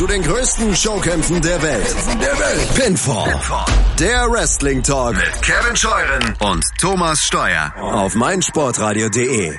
zu den größten Showkämpfen der Welt. Der Welt. Pinfall. Pinfall. Der Wrestling Talk mit Kevin Scheuren und Thomas Steuer auf meinsportradio.de.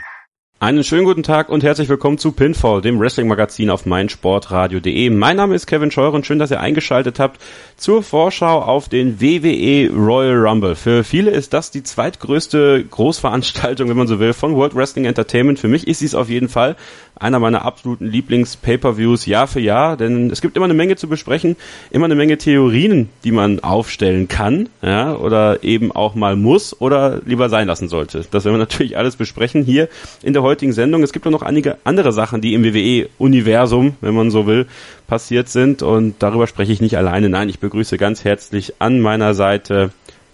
Einen schönen guten Tag und herzlich willkommen zu Pinfall, dem Wrestling-Magazin auf meinsportradio.de. Mein Name ist Kevin Scheuren, schön, dass ihr eingeschaltet habt zur Vorschau auf den WWE Royal Rumble. Für viele ist das die zweitgrößte Großveranstaltung, wenn man so will, von World Wrestling Entertainment. Für mich ist sie es auf jeden Fall einer meiner absoluten Lieblings-Pay-per-Views Jahr für Jahr, denn es gibt immer eine Menge zu besprechen, immer eine Menge Theorien, die man aufstellen kann, ja, oder eben auch mal muss oder lieber sein lassen sollte. Das werden wir natürlich alles besprechen hier in der heutigen Sendung. Es gibt auch noch einige andere Sachen, die im WWE-Universum, wenn man so will, passiert sind und darüber spreche ich nicht alleine. Nein, ich begrüße ganz herzlich an meiner Seite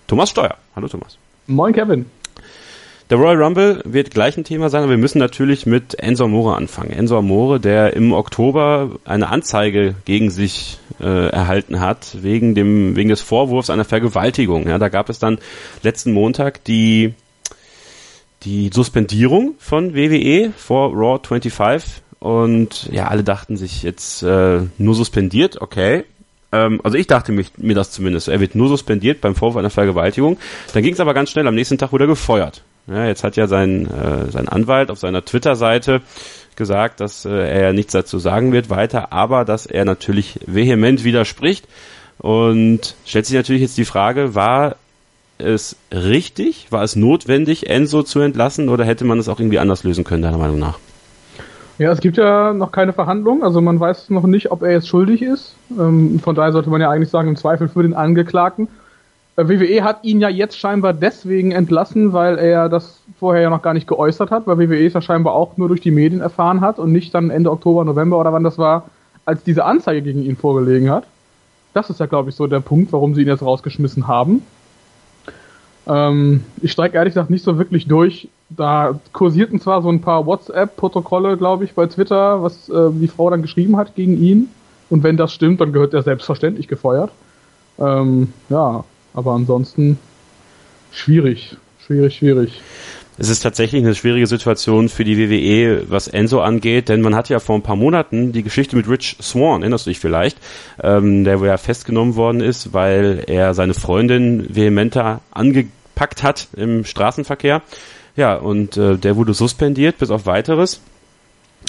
Thomas Steuer. Hallo Thomas. Moin Kevin. Der Royal Rumble wird gleich ein Thema sein, aber wir müssen natürlich mit Enzo Amore anfangen. Enzo Amore, der im Oktober eine Anzeige gegen sich äh, erhalten hat, wegen dem, wegen des Vorwurfs einer Vergewaltigung. Ja, da gab es dann letzten Montag die, die Suspendierung von WWE vor Raw 25 und ja, alle dachten sich jetzt äh, nur suspendiert, okay, ähm, also ich dachte mich, mir das zumindest. Er wird nur suspendiert beim Vorwurf einer Vergewaltigung. Dann ging es aber ganz schnell. Am nächsten Tag wurde er gefeuert. Ja, jetzt hat ja sein, äh, sein Anwalt auf seiner Twitter-Seite gesagt, dass äh, er nichts dazu sagen wird weiter, aber dass er natürlich vehement widerspricht. Und stellt sich natürlich jetzt die Frage, war es richtig, war es notwendig, Enzo zu entlassen oder hätte man es auch irgendwie anders lösen können, deiner Meinung nach? Ja, es gibt ja noch keine Verhandlung, also man weiß noch nicht, ob er jetzt schuldig ist. Ähm, von daher sollte man ja eigentlich sagen, im Zweifel für den Angeklagten. Äh, WWE hat ihn ja jetzt scheinbar deswegen entlassen, weil er das vorher ja noch gar nicht geäußert hat, weil WWE es ja scheinbar auch nur durch die Medien erfahren hat und nicht dann Ende Oktober, November oder wann das war, als diese Anzeige gegen ihn vorgelegen hat. Das ist ja, glaube ich, so der Punkt, warum sie ihn jetzt rausgeschmissen haben. Ähm, ich steige ehrlich gesagt nicht so wirklich durch. Da kursierten zwar so ein paar WhatsApp-Protokolle, glaube ich, bei Twitter, was äh, die Frau dann geschrieben hat gegen ihn. Und wenn das stimmt, dann gehört er selbstverständlich gefeuert. Ähm, ja, aber ansonsten schwierig, schwierig, schwierig. Es ist tatsächlich eine schwierige Situation für die WWE, was Enzo angeht, denn man hat ja vor ein paar Monaten die Geschichte mit Rich Swan, erinnerst du dich vielleicht, ähm, der ja festgenommen worden ist, weil er seine Freundin vehementer angepackt hat im Straßenverkehr. Ja, und äh, der wurde suspendiert bis auf weiteres.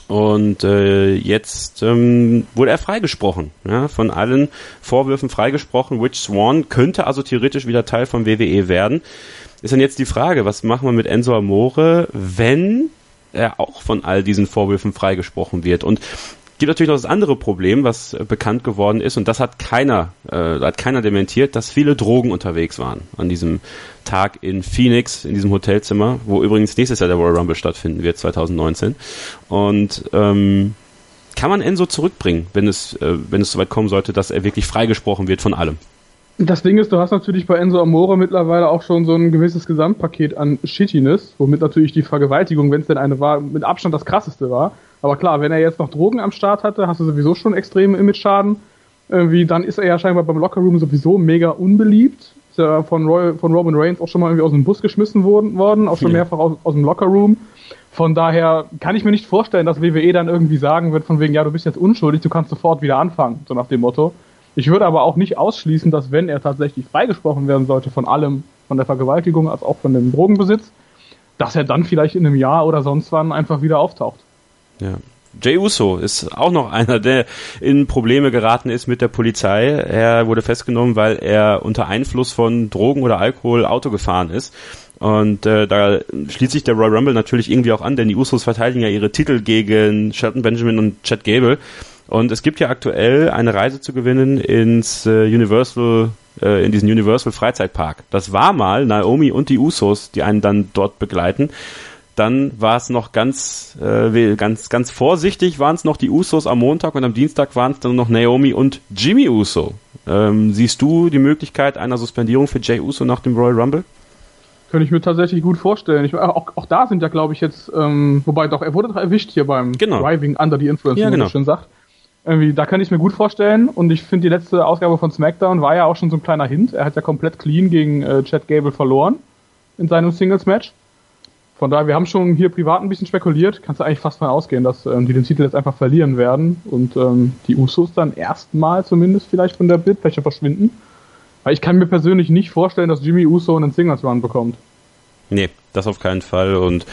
Und äh, jetzt ähm, wurde er freigesprochen, ja, von allen Vorwürfen freigesprochen. Rich Swan könnte also theoretisch wieder Teil von WWE werden. Ist dann jetzt die Frage, was machen wir mit Enzo Amore, wenn er auch von all diesen Vorwürfen freigesprochen wird? Und gibt natürlich noch das andere Problem, was äh, bekannt geworden ist, und das hat keiner, äh, hat keiner dementiert, dass viele Drogen unterwegs waren an diesem Tag in Phoenix, in diesem Hotelzimmer, wo übrigens nächstes Jahr der Royal Rumble stattfinden wird, 2019. Und ähm, kann man Enzo zurückbringen, wenn es, äh, wenn es soweit kommen sollte, dass er wirklich freigesprochen wird von allem? Das Ding ist, du hast natürlich bei Enzo Amore mittlerweile auch schon so ein gewisses Gesamtpaket an Shittiness, womit natürlich die Vergewaltigung, wenn es denn eine war, mit Abstand das krasseste war. Aber klar, wenn er jetzt noch Drogen am Start hatte, hast du sowieso schon extreme Image-Schaden. Irgendwie, dann ist er ja scheinbar beim Lockerroom sowieso mega unbeliebt. Ist ja von, Roy, von Roman Reigns auch schon mal irgendwie aus dem Bus geschmissen worden, worden auch schon ja. mehrfach aus, aus dem Lockerroom. Von daher kann ich mir nicht vorstellen, dass WWE dann irgendwie sagen wird, von wegen, ja, du bist jetzt unschuldig, du kannst sofort wieder anfangen, so nach dem Motto. Ich würde aber auch nicht ausschließen, dass wenn er tatsächlich freigesprochen werden sollte von allem, von der Vergewaltigung als auch von dem Drogenbesitz, dass er dann vielleicht in einem Jahr oder sonst wann einfach wieder auftaucht. Ja. Jay Uso ist auch noch einer, der in Probleme geraten ist mit der Polizei. Er wurde festgenommen, weil er unter Einfluss von Drogen oder Alkohol Auto gefahren ist. Und äh, da schließt sich der Royal Rumble natürlich irgendwie auch an, denn die Usos verteidigen ja ihre Titel gegen Shelton Benjamin und Chad Gable. Und es gibt ja aktuell eine Reise zu gewinnen ins äh, Universal, äh, in diesen Universal Freizeitpark. Das war mal Naomi und die Usos, die einen dann dort begleiten dann war es noch ganz, äh, ganz, ganz vorsichtig waren es noch die Usos am Montag und am Dienstag waren es dann noch Naomi und Jimmy Uso. Ähm, siehst du die Möglichkeit einer Suspendierung für Jay Uso nach dem Royal Rumble? Könnte ich mir tatsächlich gut vorstellen. Ich, auch, auch da sind ja, glaube ich, jetzt, ähm, wobei doch, er wurde doch erwischt hier beim genau. Driving Under the Influence, ja, wie man genau. schön sagt. Irgendwie, da kann ich mir gut vorstellen und ich finde, die letzte Ausgabe von SmackDown war ja auch schon so ein kleiner Hint. Er hat ja komplett clean gegen äh, Chad Gable verloren in seinem Singles-Match. Von daher, wir haben schon hier privat ein bisschen spekuliert. Kannst du eigentlich fast mal ausgehen, dass ähm, die den Titel jetzt einfach verlieren werden und ähm, die Usos dann erstmal zumindest vielleicht von der Bildfläche verschwinden. Weil ich kann mir persönlich nicht vorstellen, dass Jimmy Uso einen Singles Run bekommt. Nee, das auf keinen Fall. Und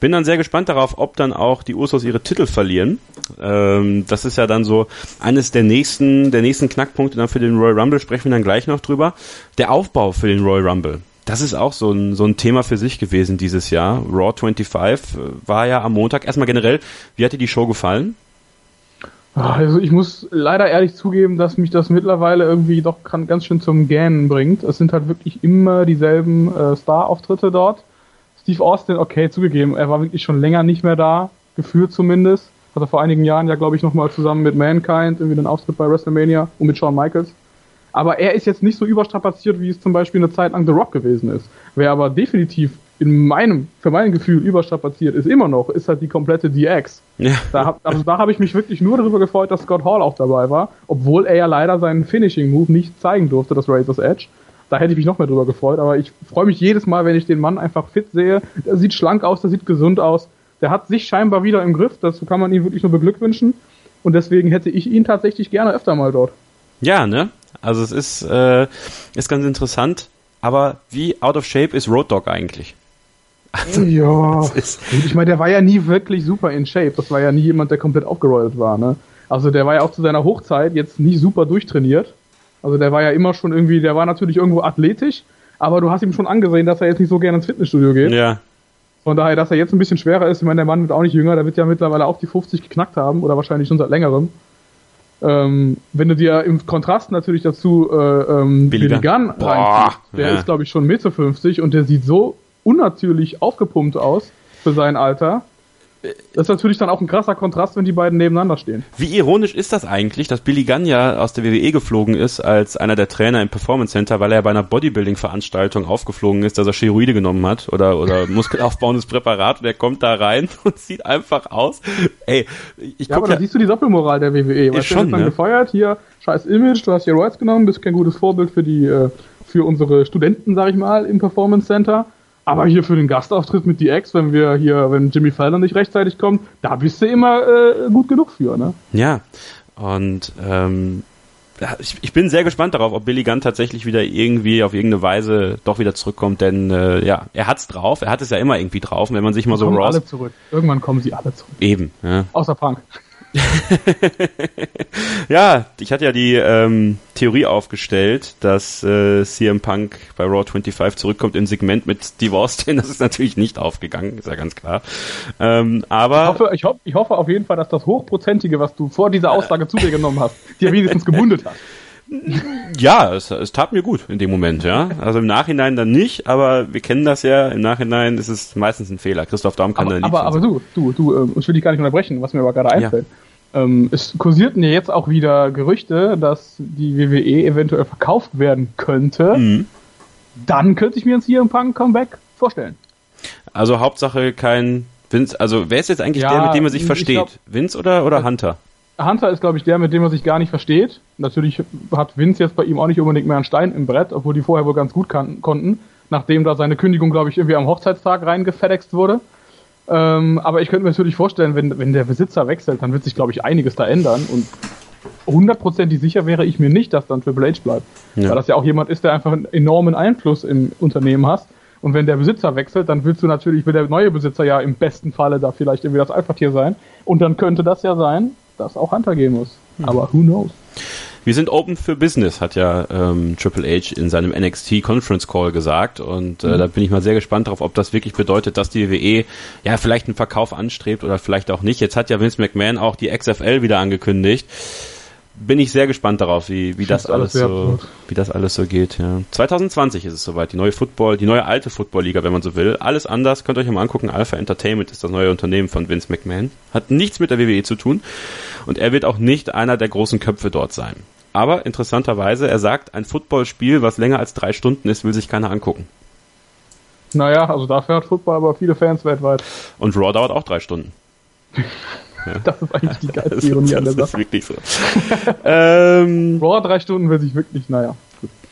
bin dann sehr gespannt darauf, ob dann auch die Usos ihre Titel verlieren. Ähm, das ist ja dann so eines der nächsten, der nächsten Knackpunkte dann für den Royal Rumble, sprechen wir dann gleich noch drüber. Der Aufbau für den Royal Rumble. Das ist auch so ein, so ein Thema für sich gewesen dieses Jahr. Raw 25 äh, war ja am Montag. Erstmal generell, wie hat dir die Show gefallen? Also ich muss leider ehrlich zugeben, dass mich das mittlerweile irgendwie doch ganz schön zum Gähnen bringt. Es sind halt wirklich immer dieselben äh, Star-Auftritte dort. Steve Austin, okay, zugegeben, er war wirklich schon länger nicht mehr da, gefühlt zumindest. Hat er vor einigen Jahren ja, glaube ich, nochmal zusammen mit Mankind irgendwie den Auftritt bei WrestleMania und mit Shawn Michaels. Aber er ist jetzt nicht so überstrapaziert, wie es zum Beispiel eine Zeit lang The Rock gewesen ist. Wer aber definitiv in meinem, für mein Gefühl überstrapaziert ist immer noch, ist halt die komplette DX. Ja. Da hab, also da habe ich mich wirklich nur darüber gefreut, dass Scott Hall auch dabei war, obwohl er ja leider seinen Finishing Move nicht zeigen durfte, das Razor's Edge. Da hätte ich mich noch mehr drüber gefreut, aber ich freue mich jedes Mal, wenn ich den Mann einfach fit sehe. Der sieht schlank aus, der sieht gesund aus. Der hat sich scheinbar wieder im Griff, das kann man ihm wirklich nur beglückwünschen. Und deswegen hätte ich ihn tatsächlich gerne öfter mal dort. Ja, ne? Also es ist, äh, ist ganz interessant. Aber wie out of shape ist Road Dog eigentlich? Also, ja, ich meine, der war ja nie wirklich super in Shape. Das war ja nie jemand, der komplett aufgerollt war. Ne? Also der war ja auch zu seiner Hochzeit jetzt nie super durchtrainiert. Also der war ja immer schon irgendwie, der war natürlich irgendwo athletisch, aber du hast ihm schon angesehen, dass er jetzt nicht so gerne ins Fitnessstudio geht. Ja. Von daher, dass er jetzt ein bisschen schwerer ist, ich meine, der Mann wird auch nicht jünger, der wird ja mittlerweile auch die 50 geknackt haben oder wahrscheinlich schon seit längerem. Ähm, wenn du dir im Kontrast natürlich dazu äh, ähm, Billy Gunn reinziehst, der ja. ist glaube ich schon Mitte 50 und der sieht so unnatürlich aufgepumpt aus für sein Alter. Das ist natürlich dann auch ein krasser Kontrast, wenn die beiden nebeneinander stehen. Wie ironisch ist das eigentlich, dass Billy Gunn ja aus der WWE geflogen ist als einer der Trainer im Performance Center, weil er bei einer Bodybuilding-Veranstaltung aufgeflogen ist, dass er Steroide genommen hat oder, oder muskelaufbauendes Präparat und er kommt da rein und sieht einfach aus. Ey, ich ja, aber da siehst du die Doppelmoral der WWE. Weißt schon, du, dann ne? gefeuert, hier, scheiß Image, du hast hier Rights genommen, bist kein gutes Vorbild für die, äh, für unsere Studenten, sag ich mal, im Performance Center aber hier für den Gastauftritt mit DX, wenn wir hier, wenn Jimmy Fallon nicht rechtzeitig kommt, da bist du immer äh, gut genug für, ne? Ja. Und ähm, ich, ich bin sehr gespannt darauf, ob Billy Gunn tatsächlich wieder irgendwie auf irgendeine Weise doch wieder zurückkommt, denn äh, ja, er hat's drauf, er hat es ja immer irgendwie drauf, wenn man sich mal so kommen alle zurück. Irgendwann kommen sie alle zurück. Eben, ja. Außer Punk. ja, ich hatte ja die ähm, Theorie aufgestellt, dass äh, CM Punk bei Raw 25 zurückkommt im Segment mit Steve Austin. Das ist natürlich nicht aufgegangen, ist ja ganz klar. Ähm, aber ich hoffe, ich, ho ich hoffe auf jeden Fall, dass das Hochprozentige, was du vor dieser Aussage zu dir genommen hast, dir wenigstens gebundet hat. Ja, es, es tat mir gut in dem Moment, ja. Also im Nachhinein dann nicht, aber wir kennen das ja. Im Nachhinein ist es meistens ein Fehler. Christoph Daum kann aber, da nicht. Aber, aber du, du, du, äh, ich will dich gar nicht unterbrechen, was mir aber gerade einfällt. Ja. Ähm, es kursierten ja jetzt auch wieder Gerüchte, dass die WWE eventuell verkauft werden könnte. Mhm. Dann könnte ich mir ein CM Punk Comeback vorstellen. Also Hauptsache kein Vince, also wer ist jetzt eigentlich ja, der, mit dem er sich versteht? Glaub, Vince oder, oder Hunter? Hunter ist, glaube ich, der, mit dem er sich gar nicht versteht. Natürlich hat Vince jetzt bei ihm auch nicht unbedingt mehr einen Stein im Brett, obwohl die vorher wohl ganz gut kann, konnten, nachdem da seine Kündigung, glaube ich, irgendwie am Hochzeitstag reingefedext wurde. Ähm, aber ich könnte mir natürlich vorstellen, wenn, wenn der Besitzer wechselt, dann wird sich, glaube ich, einiges da ändern und hundertprozentig sicher wäre ich mir nicht, dass dann Triple H bleibt. Ja. Weil das ja auch jemand ist, der einfach einen enormen Einfluss im Unternehmen hat. Und wenn der Besitzer wechselt, dann willst du natürlich, will der neue Besitzer ja im besten Falle da vielleicht irgendwie das Alpha-Tier sein. Und dann könnte das ja sein, dass auch Hunter gehen muss. Mhm. Aber who knows? Wir sind open für Business, hat ja ähm, Triple H in seinem NXT Conference Call gesagt. Und äh, mhm. da bin ich mal sehr gespannt darauf, ob das wirklich bedeutet, dass die WWE ja vielleicht einen Verkauf anstrebt oder vielleicht auch nicht. Jetzt hat ja Vince McMahon auch die XFL wieder angekündigt bin ich sehr gespannt darauf, wie, wie das alles, so, wie das alles so geht, ja. 2020 ist es soweit. Die neue Football, die neue alte Football-Liga, wenn man so will. Alles anders. Könnt ihr euch mal angucken. Alpha Entertainment ist das neue Unternehmen von Vince McMahon. Hat nichts mit der WWE zu tun. Und er wird auch nicht einer der großen Köpfe dort sein. Aber interessanterweise, er sagt, ein Footballspiel, was länger als drei Stunden ist, will sich keiner angucken. Naja, also dafür hat Football aber viele Fans weltweit. Und Raw dauert auch drei Stunden. Das ist eigentlich die geilste Ironie an der Sache. Das ist wirklich so. ähm, Raw drei Stunden will sich wirklich, naja.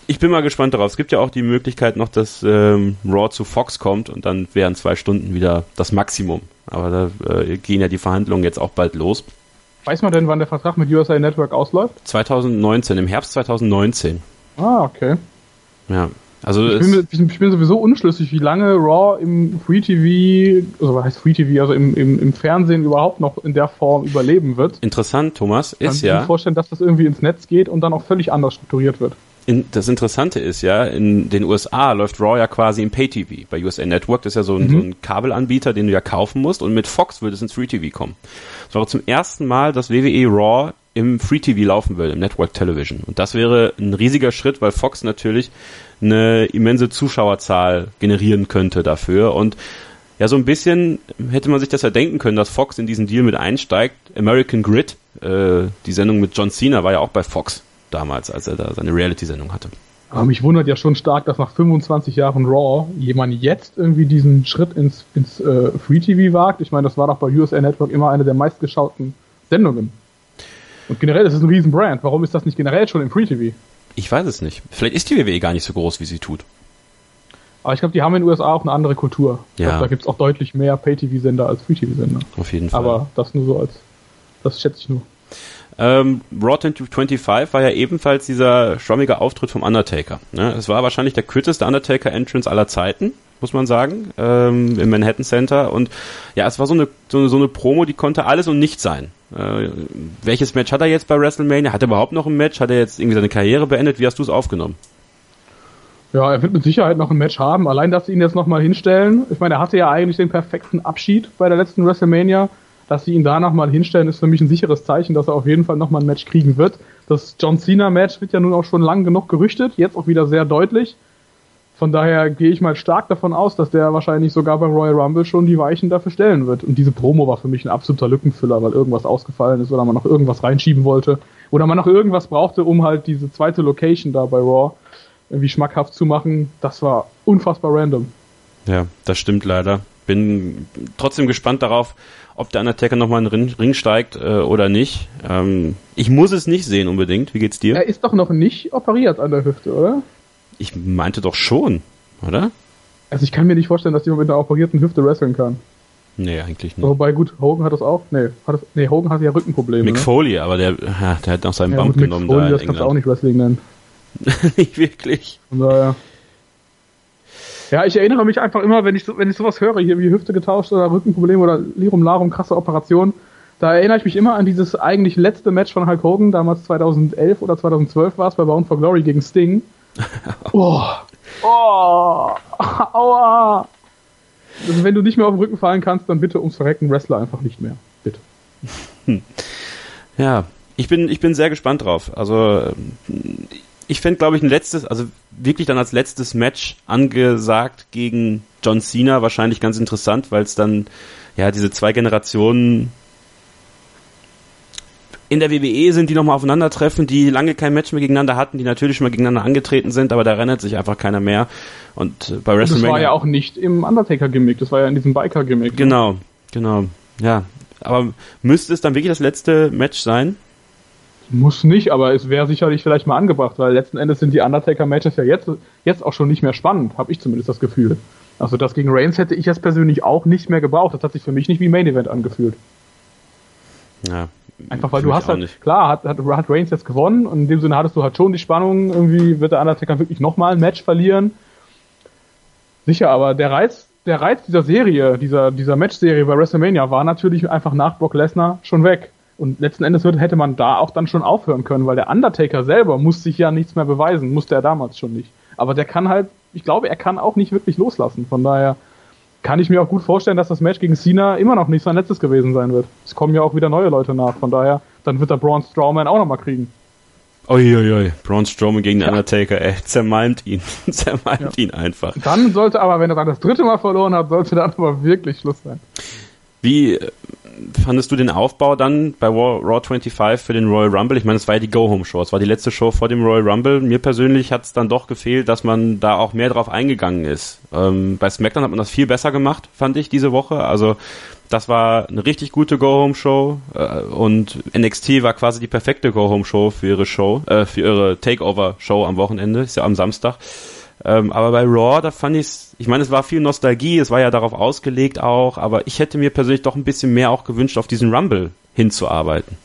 ich bin mal gespannt darauf. Es gibt ja auch die Möglichkeit noch, dass ähm, Raw zu Fox kommt und dann wären zwei Stunden wieder das Maximum. Aber da äh, gehen ja die Verhandlungen jetzt auch bald los. Weiß man denn, wann der Vertrag mit USA Network ausläuft? 2019, im Herbst 2019. Ah, okay. Ja. Also ich bin, ich bin, sowieso unschlüssig, wie lange Raw im Free TV, also was heißt Free TV, also im, im, im Fernsehen überhaupt noch in der Form überleben wird. Interessant, Thomas, ist Kann ja. Ich mir vorstellen, dass das irgendwie ins Netz geht und dann auch völlig anders strukturiert wird. In, das Interessante ist ja, in den USA läuft Raw ja quasi im Pay-TV. Bei USA Network, das ist ja so ein, mhm. so ein, Kabelanbieter, den du ja kaufen musst. Und mit Fox würde es ins Free-TV kommen. Es war zum ersten Mal, dass WWE Raw im Free-TV laufen will, im Network Television. Und das wäre ein riesiger Schritt, weil Fox natürlich eine immense Zuschauerzahl generieren könnte dafür. Und ja, so ein bisschen hätte man sich das ja denken können, dass Fox in diesen Deal mit einsteigt. American Grid, äh, die Sendung mit John Cena, war ja auch bei Fox damals, als er da seine Reality-Sendung hatte. Aber mich wundert ja schon stark, dass nach 25 Jahren Raw jemand jetzt irgendwie diesen Schritt ins, ins äh, Free TV wagt. Ich meine, das war doch bei USA Network immer eine der meistgeschauten Sendungen. Und generell, das ist ein Riesenbrand. Warum ist das nicht generell schon im Free TV? Ich weiß es nicht. Vielleicht ist die WWE gar nicht so groß, wie sie tut. Aber ich glaube, die haben in den USA auch eine andere Kultur. Ja. Glaub, da gibt es auch deutlich mehr Pay-TV-Sender als Free-TV-Sender. Auf jeden Fall. Aber das nur so als, das schätze ich nur. Ähm, Raw 25 war ja ebenfalls dieser schwammige Auftritt vom Undertaker. Ne? Es war wahrscheinlich der kürzeste Undertaker-Entrance aller Zeiten, muss man sagen, ähm, im Manhattan Center. Und ja, es war so eine, so eine, so eine Promo, die konnte alles und nichts sein. Äh, welches Match hat er jetzt bei WrestleMania? Hat er überhaupt noch ein Match? Hat er jetzt irgendwie seine Karriere beendet? Wie hast du es aufgenommen? Ja, er wird mit Sicherheit noch ein Match haben. Allein, dass sie ihn jetzt nochmal hinstellen. Ich meine, er hatte ja eigentlich den perfekten Abschied bei der letzten WrestleMania dass sie ihn da nochmal hinstellen, ist für mich ein sicheres Zeichen, dass er auf jeden Fall nochmal ein Match kriegen wird. Das John Cena-Match wird ja nun auch schon lang genug gerüchtet, jetzt auch wieder sehr deutlich. Von daher gehe ich mal stark davon aus, dass der wahrscheinlich sogar beim Royal Rumble schon die Weichen dafür stellen wird. Und diese Promo war für mich ein absoluter Lückenfüller, weil irgendwas ausgefallen ist oder man noch irgendwas reinschieben wollte. Oder man noch irgendwas brauchte, um halt diese zweite Location da bei Raw irgendwie schmackhaft zu machen. Das war unfassbar random. Ja, das stimmt leider. Bin trotzdem gespannt darauf, ob der Undertaker nochmal in den Ring steigt äh, oder nicht. Ähm, ich muss es nicht sehen unbedingt. Wie geht's dir? Er ist doch noch nicht operiert an der Hüfte, oder? Ich meinte doch schon, oder? Also ich kann mir nicht vorstellen, dass jemand mit einer operierten Hüfte wresteln kann. Nee, eigentlich nicht. Wobei, gut, Hogan hat das auch. Nee, hat das, nee Hogan hat ja Rückenprobleme. Mick ne? Foley, aber der, ja, der hat noch seinen ja, Bump Mick genommen Foley, da in das kannst du auch England. nicht Wrestling nennen. nicht wirklich. Von daher. Ja, ich erinnere mich einfach immer, wenn ich, so, wenn ich sowas höre, hier wie Hüfte getauscht oder Rückenprobleme oder Lirum Larum, krasse Operation, da erinnere ich mich immer an dieses eigentlich letzte Match von Hulk Hogan, damals 2011 oder 2012 war es, bei Bound for Glory gegen Sting. Oh, oh, aua. Also wenn du nicht mehr auf den Rücken fallen kannst, dann bitte ums Verrecken Wrestler einfach nicht mehr. Bitte. Ja, ich bin, ich bin sehr gespannt drauf. Also, ich fände, glaube ich, ein letztes, also wirklich dann als letztes Match angesagt gegen John Cena wahrscheinlich ganz interessant, weil es dann ja diese zwei Generationen in der WWE sind, die nochmal aufeinandertreffen, die lange kein Match mehr gegeneinander hatten, die natürlich schon mal gegeneinander angetreten sind, aber da erinnert sich einfach keiner mehr. Und äh, bei Das WrestleMania. war ja auch nicht im Undertaker-Gimmick, das war ja in diesem Biker-Gimmick. Genau, genau. Ja. Aber müsste es dann wirklich das letzte Match sein? Muss nicht, aber es wäre sicherlich vielleicht mal angebracht, weil letzten Endes sind die Undertaker-Matches ja jetzt, jetzt auch schon nicht mehr spannend, habe ich zumindest das Gefühl. Also das gegen Reigns hätte ich jetzt persönlich auch nicht mehr gebraucht. Das hat sich für mich nicht wie Main Event angefühlt. Ja. Einfach weil du hast halt, nicht. klar, hat, hat, hat Reigns jetzt gewonnen und in dem Sinne hattest du halt schon die Spannung, irgendwie wird der Undertaker wirklich nochmal ein Match verlieren. Sicher, aber der Reiz, der Reiz dieser Serie, dieser, dieser Match-Serie bei WrestleMania war natürlich einfach nach Brock Lesnar schon weg. Und letzten Endes hätte man da auch dann schon aufhören können, weil der Undertaker selber muss sich ja nichts mehr beweisen, musste er damals schon nicht. Aber der kann halt, ich glaube, er kann auch nicht wirklich loslassen. Von daher kann ich mir auch gut vorstellen, dass das Match gegen Cena immer noch nicht sein letztes gewesen sein wird. Es kommen ja auch wieder neue Leute nach. Von daher, dann wird der Braun Strowman auch nochmal kriegen. Uiuiui, Braun Strowman gegen den Ja. Undertaker, ey, zermalmt ihn. zermalmt ihn einfach. Dann sollte aber, wenn er dann das dritte Mal verloren hat, sollte dann aber wirklich Schluss sein. Wie, fandest du den Aufbau dann bei Raw, Raw 25 für den Royal Rumble? Ich meine, es war ja die Go-Home-Show, es war die letzte Show vor dem Royal Rumble. Mir persönlich hat es dann doch gefehlt, dass man da auch mehr drauf eingegangen ist. Ähm, bei SmackDown hat man das viel besser gemacht, fand ich, diese Woche. Also das war eine richtig gute Go-Home-Show äh, und NXT war quasi die perfekte Go-Home-Show für ihre Show, äh, für ihre Takeover-Show am Wochenende, ist ja am Samstag. Ähm, aber bei Raw, da fand ich ich meine, es war viel Nostalgie, es war ja darauf ausgelegt auch, aber ich hätte mir persönlich doch ein bisschen mehr auch gewünscht, auf diesen Rumble hinzuarbeiten.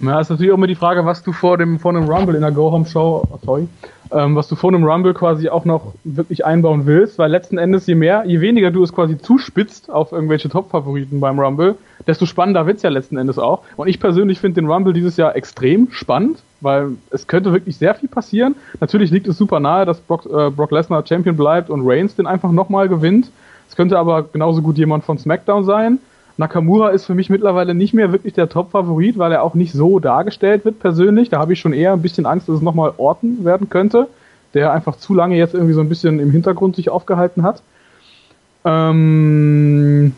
Ja, ist natürlich auch immer die Frage, was du vor dem, vor einem Rumble in der Go-Home-Show, oh, sorry, ähm, was du vor einem Rumble quasi auch noch wirklich einbauen willst, weil letzten Endes je mehr, je weniger du es quasi zuspitzt auf irgendwelche Top-Favoriten beim Rumble, desto spannender wird's ja letzten Endes auch. Und ich persönlich finde den Rumble dieses Jahr extrem spannend, weil es könnte wirklich sehr viel passieren. Natürlich liegt es super nahe, dass Brock, äh, Brock Lesnar Champion bleibt und Reigns den einfach nochmal gewinnt. Es könnte aber genauso gut jemand von SmackDown sein. Nakamura ist für mich mittlerweile nicht mehr wirklich der Top-Favorit, weil er auch nicht so dargestellt wird persönlich. Da habe ich schon eher ein bisschen Angst, dass es nochmal Orton werden könnte, der einfach zu lange jetzt irgendwie so ein bisschen im Hintergrund sich aufgehalten hat. Ähm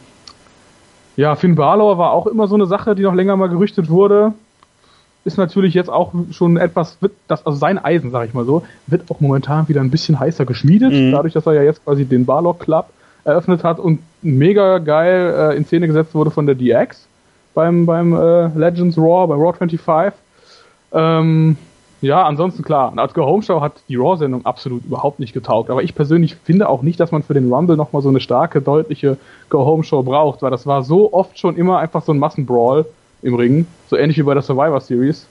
ja, Finn Balor war auch immer so eine Sache, die noch länger mal gerüchtet wurde. Ist natürlich jetzt auch schon etwas, wird das, also sein Eisen, sag ich mal so, wird auch momentan wieder ein bisschen heißer geschmiedet, mhm. dadurch, dass er ja jetzt quasi den Balor Club eröffnet hat und mega geil äh, in Szene gesetzt wurde von der DX beim, beim äh, Legends Raw, bei Raw 25. Ähm, ja, ansonsten klar, als Go Home Show hat die Raw-Sendung absolut überhaupt nicht getaugt. Aber ich persönlich finde auch nicht, dass man für den Rumble nochmal so eine starke, deutliche Go Home Show braucht, weil das war so oft schon immer einfach so ein Massenbrawl im Ring, so ähnlich wie bei der Survivor Series.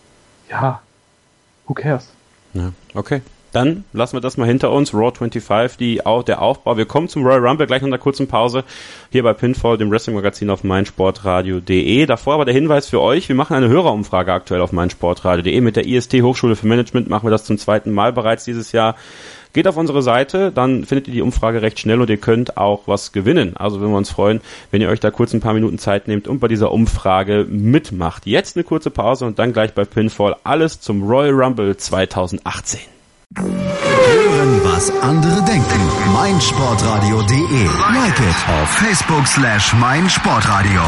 Ja, who cares? Ja, okay. Dann lassen wir das mal hinter uns. Raw 25, die, der Aufbau. Wir kommen zum Royal Rumble gleich nach einer kurzen Pause hier bei Pinfall, dem Wrestling-Magazin auf meinsportradio.de. Davor aber der Hinweis für euch, wir machen eine Hörerumfrage aktuell auf meinsportradio.de. Mit der IST Hochschule für Management machen wir das zum zweiten Mal bereits dieses Jahr. Geht auf unsere Seite, dann findet ihr die Umfrage recht schnell und ihr könnt auch was gewinnen. Also würden wir uns freuen, wenn ihr euch da kurz ein paar Minuten Zeit nehmt und bei dieser Umfrage mitmacht. Jetzt eine kurze Pause und dann gleich bei Pinfall alles zum Royal Rumble 2018. Hören, was andere denken. meinsportradio.de. Like it auf Facebook slash meinsportradio.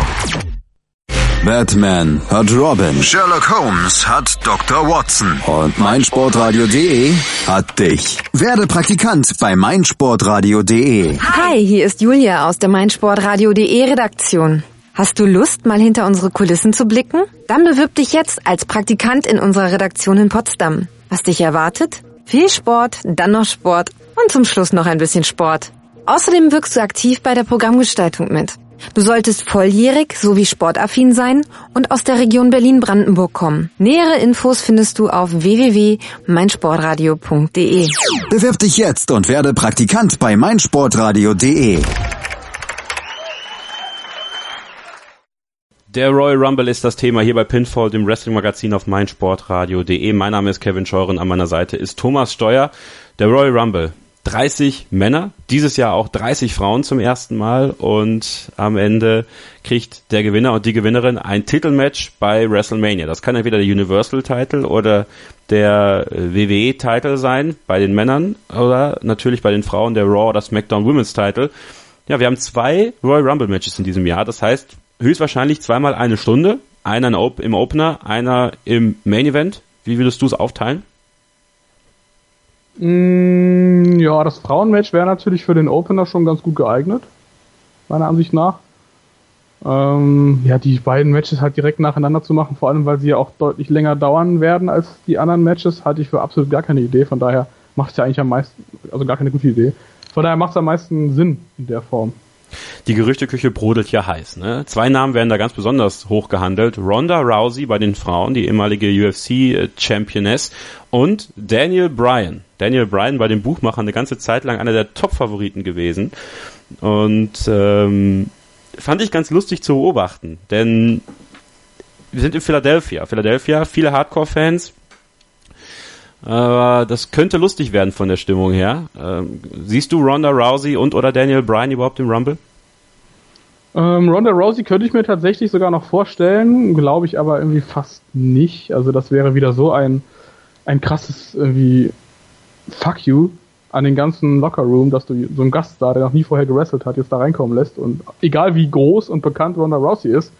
Batman hat Robin. Sherlock Holmes hat Dr. Watson. Und meinsportradio.de hat dich. Werde Praktikant bei meinsportradio.de. Hi, hier ist Julia aus der meinsportradio.de Redaktion. Hast du Lust, mal hinter unsere Kulissen zu blicken? Dann bewirb dich jetzt als Praktikant in unserer Redaktion in Potsdam. Was dich erwartet? Viel Sport, dann noch Sport und zum Schluss noch ein bisschen Sport. Außerdem wirkst du aktiv bei der Programmgestaltung mit. Du solltest volljährig sowie sportaffin sein und aus der Region Berlin-Brandenburg kommen. Nähere Infos findest du auf www.meinsportradio.de. Bewirb dich jetzt und werde Praktikant bei meinsportradio.de. Der Royal Rumble ist das Thema hier bei Pinfall, dem Wrestling-Magazin auf meinsportradio.de. Mein Name ist Kevin Scheuren, an meiner Seite ist Thomas Steuer. Der Royal Rumble, 30 Männer, dieses Jahr auch 30 Frauen zum ersten Mal und am Ende kriegt der Gewinner und die Gewinnerin ein Titelmatch bei WrestleMania. Das kann entweder der Universal-Title oder der WWE-Title sein bei den Männern oder natürlich bei den Frauen der Raw oder SmackDown Women's Title. Ja, wir haben zwei Royal Rumble Matches in diesem Jahr. Das heißt, höchstwahrscheinlich zweimal eine Stunde. Einer im Opener, einer im Main Event. Wie würdest du es aufteilen? Mm, ja, das Frauenmatch wäre natürlich für den Opener schon ganz gut geeignet. Meiner Ansicht nach. Ähm, ja, die beiden Matches halt direkt nacheinander zu machen, vor allem weil sie ja auch deutlich länger dauern werden als die anderen Matches, halte ich für absolut gar keine Idee. Von daher macht es ja eigentlich am meisten, also gar keine gute Idee. Von daher macht es am meisten Sinn in der Form. Die Gerüchteküche brodelt ja heiß. Ne? Zwei Namen werden da ganz besonders hoch gehandelt. Ronda Rousey bei den Frauen, die ehemalige UFC-Championess und Daniel Bryan. Daniel Bryan bei den Buchmachern eine ganze Zeit lang einer der Top-Favoriten gewesen. Und ähm, fand ich ganz lustig zu beobachten, denn wir sind in Philadelphia. Philadelphia, viele Hardcore-Fans, aber das könnte lustig werden von der Stimmung her. Ähm, siehst du Ronda Rousey und oder Daniel Bryan überhaupt im Rumble? Ähm, Ronda Rousey könnte ich mir tatsächlich sogar noch vorstellen, glaube ich aber irgendwie fast nicht. Also das wäre wieder so ein, ein krasses irgendwie Fuck you an den ganzen Locker Room, dass du so einen Gast da, der noch nie vorher gewrestelt hat, jetzt da reinkommen lässt und egal wie groß und bekannt Ronda Rousey ist,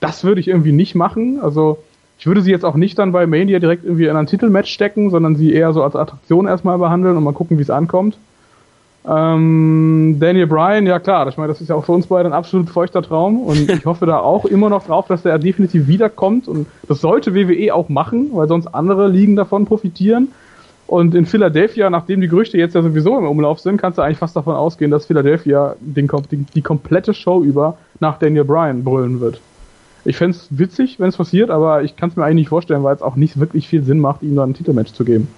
das würde ich irgendwie nicht machen. Also ich würde sie jetzt auch nicht dann bei Mania direkt irgendwie in ein Titelmatch stecken, sondern sie eher so als Attraktion erstmal behandeln und mal gucken, wie es ankommt. Ähm, Daniel Bryan, ja klar, ich meine, das ist ja auch für uns beide ein absolut feuchter Traum und ich hoffe da auch immer noch drauf, dass der definitiv wiederkommt und das sollte WWE auch machen, weil sonst andere Ligen davon profitieren. Und in Philadelphia, nachdem die Gerüchte jetzt ja sowieso im Umlauf sind, kannst du eigentlich fast davon ausgehen, dass Philadelphia den, die, die komplette Show über nach Daniel Bryan brüllen wird. Ich fände es witzig, wenn es passiert, aber ich kann es mir eigentlich nicht vorstellen, weil es auch nicht wirklich viel Sinn macht, ihm da ein Titelmatch zu geben.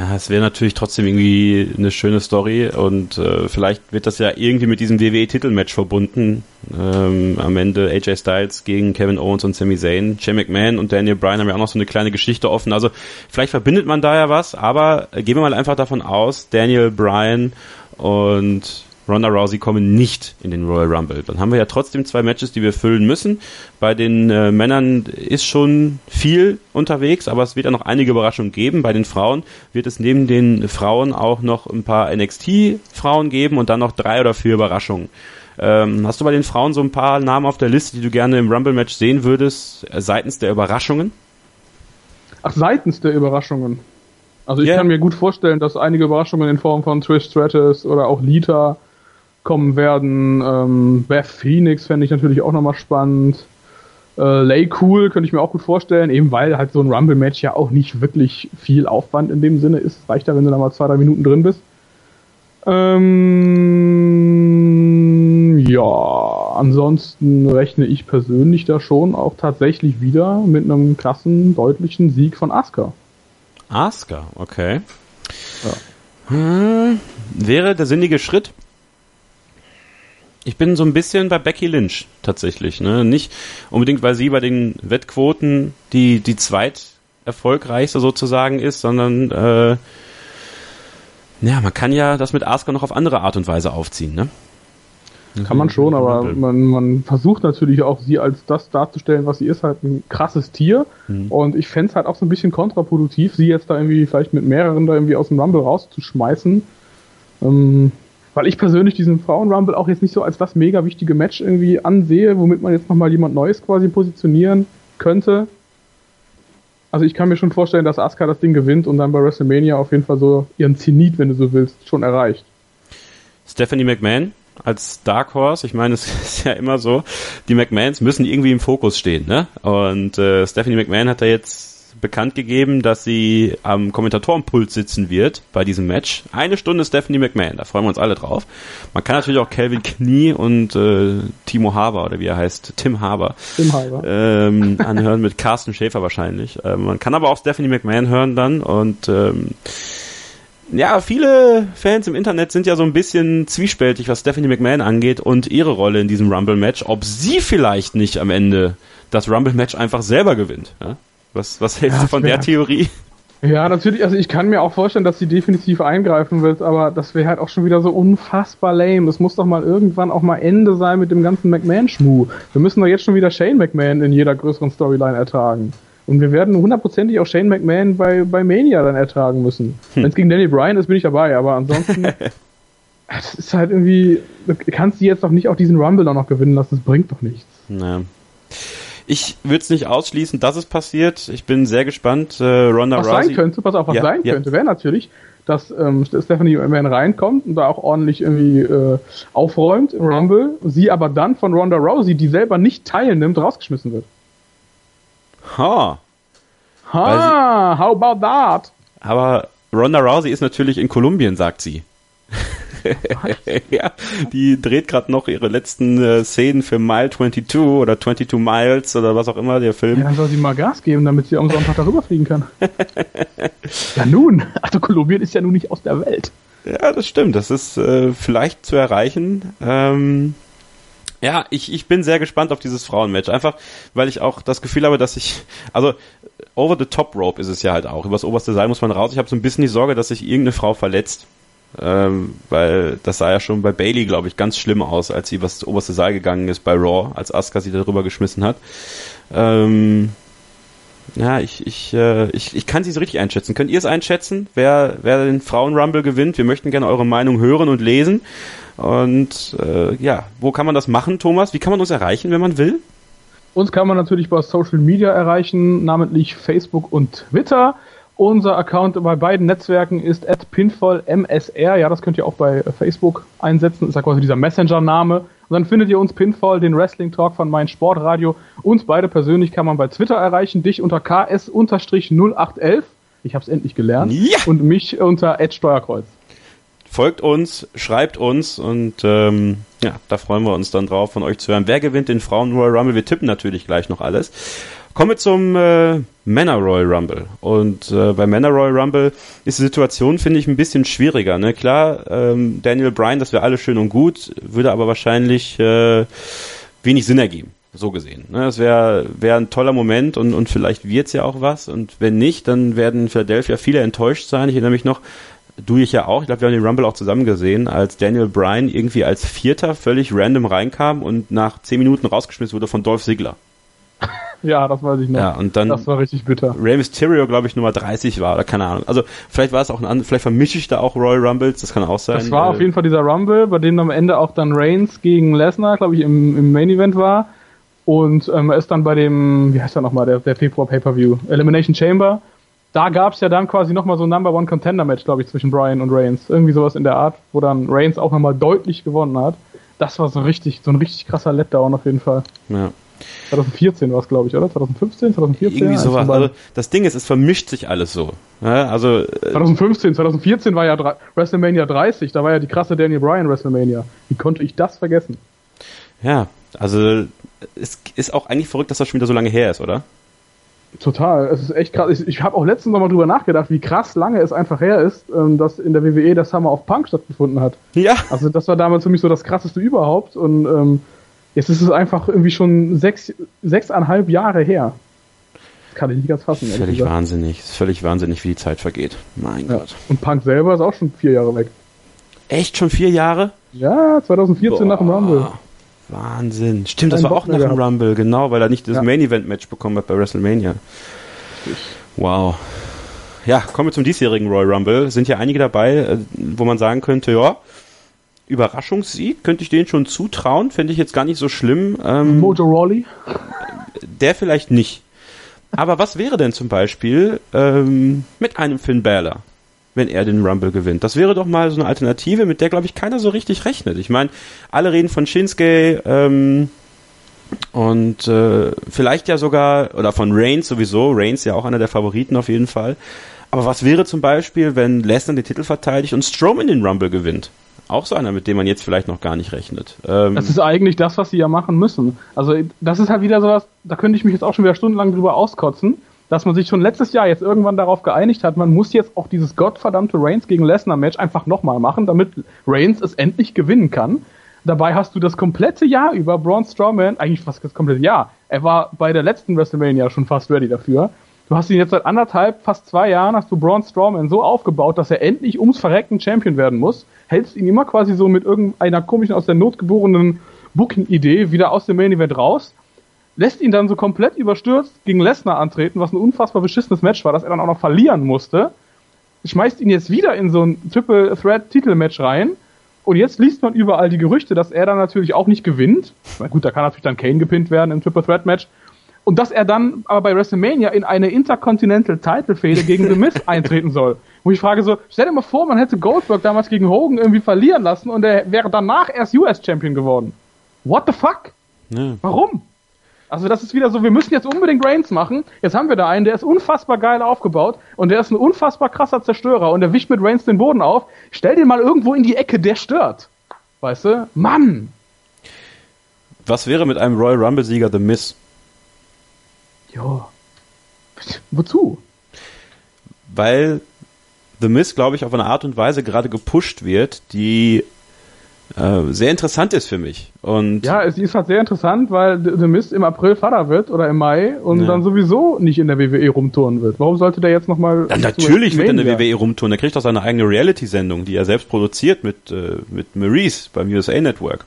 Ja, es wäre natürlich trotzdem irgendwie eine schöne Story und äh, vielleicht wird das ja irgendwie mit diesem WWE-Titelmatch verbunden. Ähm, am Ende AJ Styles gegen Kevin Owens und Sami Zayn. Shane McMahon und Daniel Bryan haben ja auch noch so eine kleine Geschichte offen. Also vielleicht verbindet man da ja was, aber gehen wir mal einfach davon aus, Daniel Bryan und Ronda Rousey kommen nicht in den Royal Rumble. Dann haben wir ja trotzdem zwei Matches, die wir füllen müssen. Bei den äh, Männern ist schon viel unterwegs, aber es wird ja noch einige Überraschungen geben. Bei den Frauen wird es neben den Frauen auch noch ein paar NXT-Frauen geben und dann noch drei oder vier Überraschungen. Ähm, hast du bei den Frauen so ein paar Namen auf der Liste, die du gerne im Rumble-Match sehen würdest, äh, seitens der Überraschungen? Ach, seitens der Überraschungen. Also ich yeah. kann mir gut vorstellen, dass einige Überraschungen in Form von Trish Stratus oder auch Lita kommen werden. Ähm, Beth Phoenix fände ich natürlich auch nochmal spannend. Äh, Lay Cool könnte ich mir auch gut vorstellen, eben weil halt so ein Rumble-Match ja auch nicht wirklich viel Aufwand in dem Sinne ist. Reicht ja, wenn du da mal zwei, drei Minuten drin bist. Ähm, ja, ansonsten rechne ich persönlich da schon auch tatsächlich wieder mit einem krassen, deutlichen Sieg von Asuka. Asuka, okay. Ja. Hm, wäre der sinnige Schritt, ich bin so ein bisschen bei Becky Lynch tatsächlich. Ne? Nicht unbedingt, weil sie bei den Wettquoten die, die zweit erfolgreichste sozusagen ist, sondern äh, ja, man kann ja das mit Asuka noch auf andere Art und Weise aufziehen, ne? Kann man schon, aber man, man versucht natürlich auch, sie als das darzustellen, was sie ist, halt ein krasses Tier. Mhm. Und ich fände es halt auch so ein bisschen kontraproduktiv, sie jetzt da irgendwie vielleicht mit mehreren da irgendwie aus dem Rumble rauszuschmeißen. Ähm, weil ich persönlich diesen Frauen-Rumble auch jetzt nicht so als das mega wichtige Match irgendwie ansehe, womit man jetzt nochmal jemand Neues quasi positionieren könnte. Also ich kann mir schon vorstellen, dass Asuka das Ding gewinnt und dann bei WrestleMania auf jeden Fall so ihren Zenit, wenn du so willst, schon erreicht. Stephanie McMahon als Dark Horse, ich meine, es ist ja immer so, die McMahons müssen irgendwie im Fokus stehen, ne? Und äh, Stephanie McMahon hat da jetzt bekannt gegeben, dass sie am Kommentatorenpult sitzen wird bei diesem Match. Eine Stunde Stephanie McMahon, da freuen wir uns alle drauf. Man kann natürlich auch Calvin Knie und äh, Timo Haber oder wie er heißt, Tim Haber, Tim Haber. Ähm, anhören mit Carsten Schäfer wahrscheinlich. Ähm, man kann aber auch Stephanie McMahon hören dann und ähm, ja, viele Fans im Internet sind ja so ein bisschen zwiespältig, was Stephanie McMahon angeht und ihre Rolle in diesem Rumble-Match, ob sie vielleicht nicht am Ende das Rumble-Match einfach selber gewinnt. Ja? Was, was hältst ja, du von der Theorie? Ja, natürlich, also ich kann mir auch vorstellen, dass sie definitiv eingreifen wird, aber das wäre halt auch schon wieder so unfassbar lame. Es muss doch mal irgendwann auch mal Ende sein mit dem ganzen McMahon-Schmuh. Wir müssen doch jetzt schon wieder Shane McMahon in jeder größeren Storyline ertragen. Und wir werden hundertprozentig auch Shane McMahon bei, bei Mania dann ertragen müssen. Hm. Wenn es gegen Danny Bryan ist, bin ich dabei, aber ansonsten. das ist halt irgendwie. Du kannst die jetzt doch nicht auch diesen Rumble auch noch gewinnen lassen, das bringt doch nichts. Naja. Ich würde es nicht ausschließen, dass es passiert. Ich bin sehr gespannt. Äh, Ronda was Rousey. sein könnte, pass auf, was ja, sein ja. könnte, wäre natürlich, dass ähm, Stephanie McMahon reinkommt und da auch ordentlich irgendwie äh, aufräumt im Rumble, sie aber dann von Ronda Rousey, die selber nicht teilnimmt, rausgeschmissen wird. Ha. Ha, how about that? Aber Ronda Rousey ist natürlich in Kolumbien, sagt sie. ja, die dreht gerade noch ihre letzten äh, Szenen für Mile 22 oder 22 Miles oder was auch immer, der Film. Ja, dann soll sie mal Gas geben, damit sie am Sonntag darüber fliegen kann. ja nun, also Kolumbien ist ja nun nicht aus der Welt. Ja, das stimmt. Das ist äh, vielleicht zu erreichen. Ähm, ja, ich, ich bin sehr gespannt auf dieses Frauenmatch. Einfach, weil ich auch das Gefühl habe, dass ich, also over the top rope ist es ja halt auch. Übers oberste Seil muss man raus. Ich habe so ein bisschen die Sorge, dass sich irgendeine Frau verletzt. Ähm, weil das sah ja schon bei Bailey, glaube ich, ganz schlimm aus, als sie das oberste Seil gegangen ist bei Raw, als Asuka sie darüber geschmissen hat. Ähm, ja, ich, ich, äh, ich, ich kann sie so richtig einschätzen. Könnt ihr es einschätzen, wer, wer den Frauen-Rumble gewinnt? Wir möchten gerne eure Meinung hören und lesen. Und äh, ja, wo kann man das machen, Thomas? Wie kann man uns erreichen, wenn man will? Uns kann man natürlich bei Social Media erreichen, namentlich Facebook und Twitter. Unser Account bei beiden Netzwerken ist at pinfallmsr. Ja, das könnt ihr auch bei Facebook einsetzen. Ist ja quasi dieser Messenger-Name. Und dann findet ihr uns Pinfall, den Wrestling Talk von mein Sportradio. Uns beide persönlich kann man bei Twitter erreichen. Dich unter ks-0811. Ich habe es endlich gelernt. Ja. Und mich unter Steuerkreuz. Folgt uns, schreibt uns und ähm, ja, da freuen wir uns dann drauf, von euch zu hören. Wer gewinnt den Frauen Royal Rumble? Wir tippen natürlich gleich noch alles. Kommen wir zum äh, Männer Royal Rumble. Und äh, bei Männer Royal Rumble ist die Situation, finde ich, ein bisschen schwieriger. Ne? Klar, ähm, Daniel Bryan, das wäre alles schön und gut, würde aber wahrscheinlich äh, wenig Sinn ergeben. So gesehen. Ne? Das wäre wär ein toller Moment und, und vielleicht wird's ja auch was. Und wenn nicht, dann werden in Philadelphia viele enttäuscht sein. Ich erinnere mich noch, du ich ja auch, ich glaube, wir haben den Rumble auch zusammen gesehen, als Daniel Bryan irgendwie als Vierter völlig random reinkam und nach zehn Minuten rausgeschmissen wurde von Dolph Ziggler. Ja, das weiß ich noch. Ja, und dann das war richtig bitter. Rey Mysterio, glaube ich, Nummer 30 war, oder keine Ahnung. Also vielleicht war es auch ein anderes, vielleicht vermische ich da auch Royal Rumbles, das kann auch sein. Das war Äh, auf jeden Fall dieser Rumble, bei dem am Ende auch dann Reigns gegen Lesnar, glaube ich, im, im Main Event war. Und ähm, er ist dann bei dem, wie heißt er nochmal, der, der Februar Pay-Per-View, Elimination Chamber. Da gab es ja dann quasi nochmal so ein Number One Contender Match, glaube ich, zwischen Bryan und Reigns. Irgendwie sowas in der Art, wo dann Reigns auch nochmal deutlich gewonnen hat. Das war so richtig, so ein richtig krasser Letdown auf jeden Fall. ja. 2014 war es, glaube ich, oder? 2015, 2014? Irgendwie sowas. Also das Ding ist, es vermischt sich alles so. Ja, also äh, 2015, 2014 war ja WrestleMania 30, da war ja die krasse Daniel Bryan WrestleMania. Wie konnte ich das vergessen? ja, also es ist auch eigentlich verrückt, dass das schon wieder so lange her ist, oder? Total, es ist echt krass. Ich, ich habe auch letztens noch mal drüber nachgedacht, wie krass lange es einfach her ist, ähm, dass in der WWE das Summer of Punk stattgefunden hat. Ja. Also das war damals für mich so das krasseste überhaupt und ähm, jetzt ist es einfach irgendwie schon sechs, sechseinhalb Jahre her. Das kann ich nicht ganz fassen. Völlig gesagt. wahnsinnig. Es ist völlig wahnsinnig, wie die Zeit vergeht. Mein Ja. Gott. Und Punk selber ist auch schon vier Jahre weg. Echt schon vier Jahre? Ja, 2014 nach dem Rumble. Wahnsinn. Stimmt, das war auch Bock nach dem. Rumble, genau, weil er nicht das Ja. Main Event Match bekommen hat bei WrestleMania. Wow. Ja, kommen wir zum diesjährigen Royal Rumble. Sind ja einige dabei, äh, wo man sagen könnte, ja, Überraschungssieg, könnte ich denen schon zutrauen, fände ich jetzt gar nicht so schlimm. Ähm, Mojo Rawley. der vielleicht nicht. Aber was wäre denn zum Beispiel ähm, mit einem Finn Balor, wenn er den Rumble gewinnt? Das wäre doch mal so eine Alternative, mit der, glaube ich, keiner so richtig rechnet. Ich meine, alle reden von Shinsuke ähm, und äh, vielleicht ja sogar, oder von Reigns sowieso, Reigns ja auch einer der Favoriten auf jeden Fall. Aber was wäre zum Beispiel, wenn Lesnar den Titel verteidigt und Strowman den Rumble gewinnt? Auch so einer, mit dem man jetzt vielleicht noch gar nicht rechnet. Ähm, Das ist eigentlich das, was sie ja machen müssen. Also das ist halt wieder sowas, da könnte ich mich jetzt auch schon wieder stundenlang drüber auskotzen, dass man sich schon letztes Jahr jetzt irgendwann darauf geeinigt hat, man muss jetzt auch dieses gottverdammte Reigns gegen Lesnar Match einfach nochmal machen, damit Reigns es endlich gewinnen kann. Dabei hast du das komplette Jahr über Braun Strowman, eigentlich fast das komplette Jahr, er war bei der letzten WrestleMania schon fast ready dafür. Du hast ihn jetzt seit anderthalb, fast zwei Jahren, hast du Braun Strowman so aufgebaut, dass er endlich ums Verrecken Champion werden muss. Hältst ihn immer quasi so mit irgendeiner komischen, aus der Not geborenen Booking-Idee wieder aus dem Main Event raus. Lässt ihn dann so komplett überstürzt gegen Lesnar antreten, was ein unfassbar beschissenes Match war, dass er dann auch noch verlieren musste. Schmeißt ihn jetzt wieder in so ein Triple Threat Titelmatch rein. Und jetzt liest man überall die Gerüchte, dass er dann natürlich auch nicht gewinnt. Na gut, da kann natürlich dann Kane gepinnt werden im Triple Threat Match. Und dass er dann aber bei WrestleMania in eine Intercontinental Title Fehde gegen The Miz eintreten soll. Wo ich frage so, stell dir mal vor, man hätte Goldberg damals gegen Hogan irgendwie verlieren lassen und er wäre danach erst US Champion geworden. What the fuck? ne. Warum? Also das ist wieder so, wir müssen jetzt unbedingt Reigns machen. Jetzt haben wir da einen, der ist unfassbar geil aufgebaut und der ist ein unfassbar krasser Zerstörer und der wischt mit Reigns den Boden auf. Stell den mal irgendwo in die Ecke, der stört. Weißt du? Mann! Was wäre mit einem Royal Rumble-Sieger The Miz? Jo. Wozu? weil The Miz, glaube ich, auf eine Art und Weise gerade gepusht wird, die äh, sehr interessant ist für mich. Und Ja, es ist halt sehr interessant, weil The Mist im April Vater wird oder im Mai und Ja. dann sowieso nicht in der WWE rumtouren wird. Warum sollte der jetzt nochmal. dann natürlich wird er in der WWE rumtun. Er kriegt auch seine eigene Reality-Sendung, die er selbst produziert mit, äh, mit Maurice beim USA Network.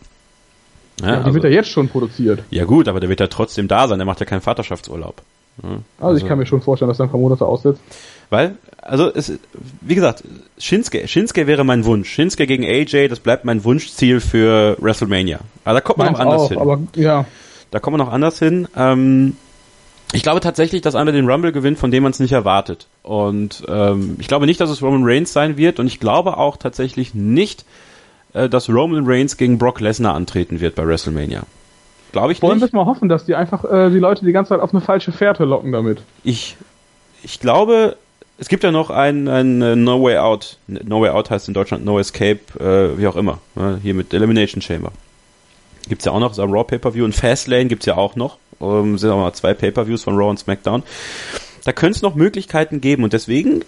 Ja, Ja, die also, wird er jetzt schon produziert. ja gut, aber der wird ja trotzdem da sein. Der macht ja keinen Vaterschaftsurlaub. Also, ich kann mir schon vorstellen, dass er ein paar Monate aussetzt. Weil, also es, wie gesagt, Shinsuke, Shinsuke wäre mein Wunsch. Shinsuke gegen AJ, das bleibt mein Wunschziel für WrestleMania. Aber da kommt man auch anders auch, hin. aber ja. Da kommen wir noch anders hin. Ähm, ich glaube tatsächlich, dass einer den Rumble gewinnt, von dem man es nicht erwartet. Und ähm, ich glaube nicht, dass es Roman Reigns sein wird. Und ich glaube auch tatsächlich nicht, äh, dass Roman Reigns gegen Brock Lesnar antreten wird bei WrestleMania. Glaube ich Wollen wir nicht. mal hoffen, dass die einfach äh, die Leute die ganze Zeit auf eine falsche Fährte locken damit. Ich, ich glaube, es gibt ja noch ein, ein äh, No Way Out. No Way Out heißt in Deutschland No Escape, äh, wie auch immer. Ne? Hier mit Elimination Chamber. Gibt's ja auch noch, ist am Raw Pay-Per-View und Fastlane gibt's ja auch noch. Ähm, sind auch mal zwei Pay-Per-Views von Raw und SmackDown. Da könnte es noch Möglichkeiten geben und deswegen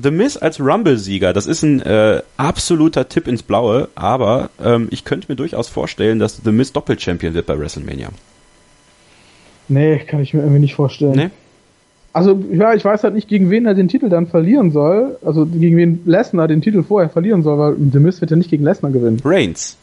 The Miz als Rumble-Sieger, das ist ein äh, absoluter Tipp ins Blaue, aber ähm, ich könnte mir durchaus vorstellen, dass The Miz Doppel-Champion wird bei WrestleMania. Nee, kann ich mir irgendwie nicht vorstellen. Ne? Also, ja, ich weiß halt nicht, gegen wen er den Titel dann verlieren soll. Also, gegen wen Lesnar den Titel vorher verlieren soll, weil The Miz wird ja nicht gegen Lesnar gewinnen. Reigns.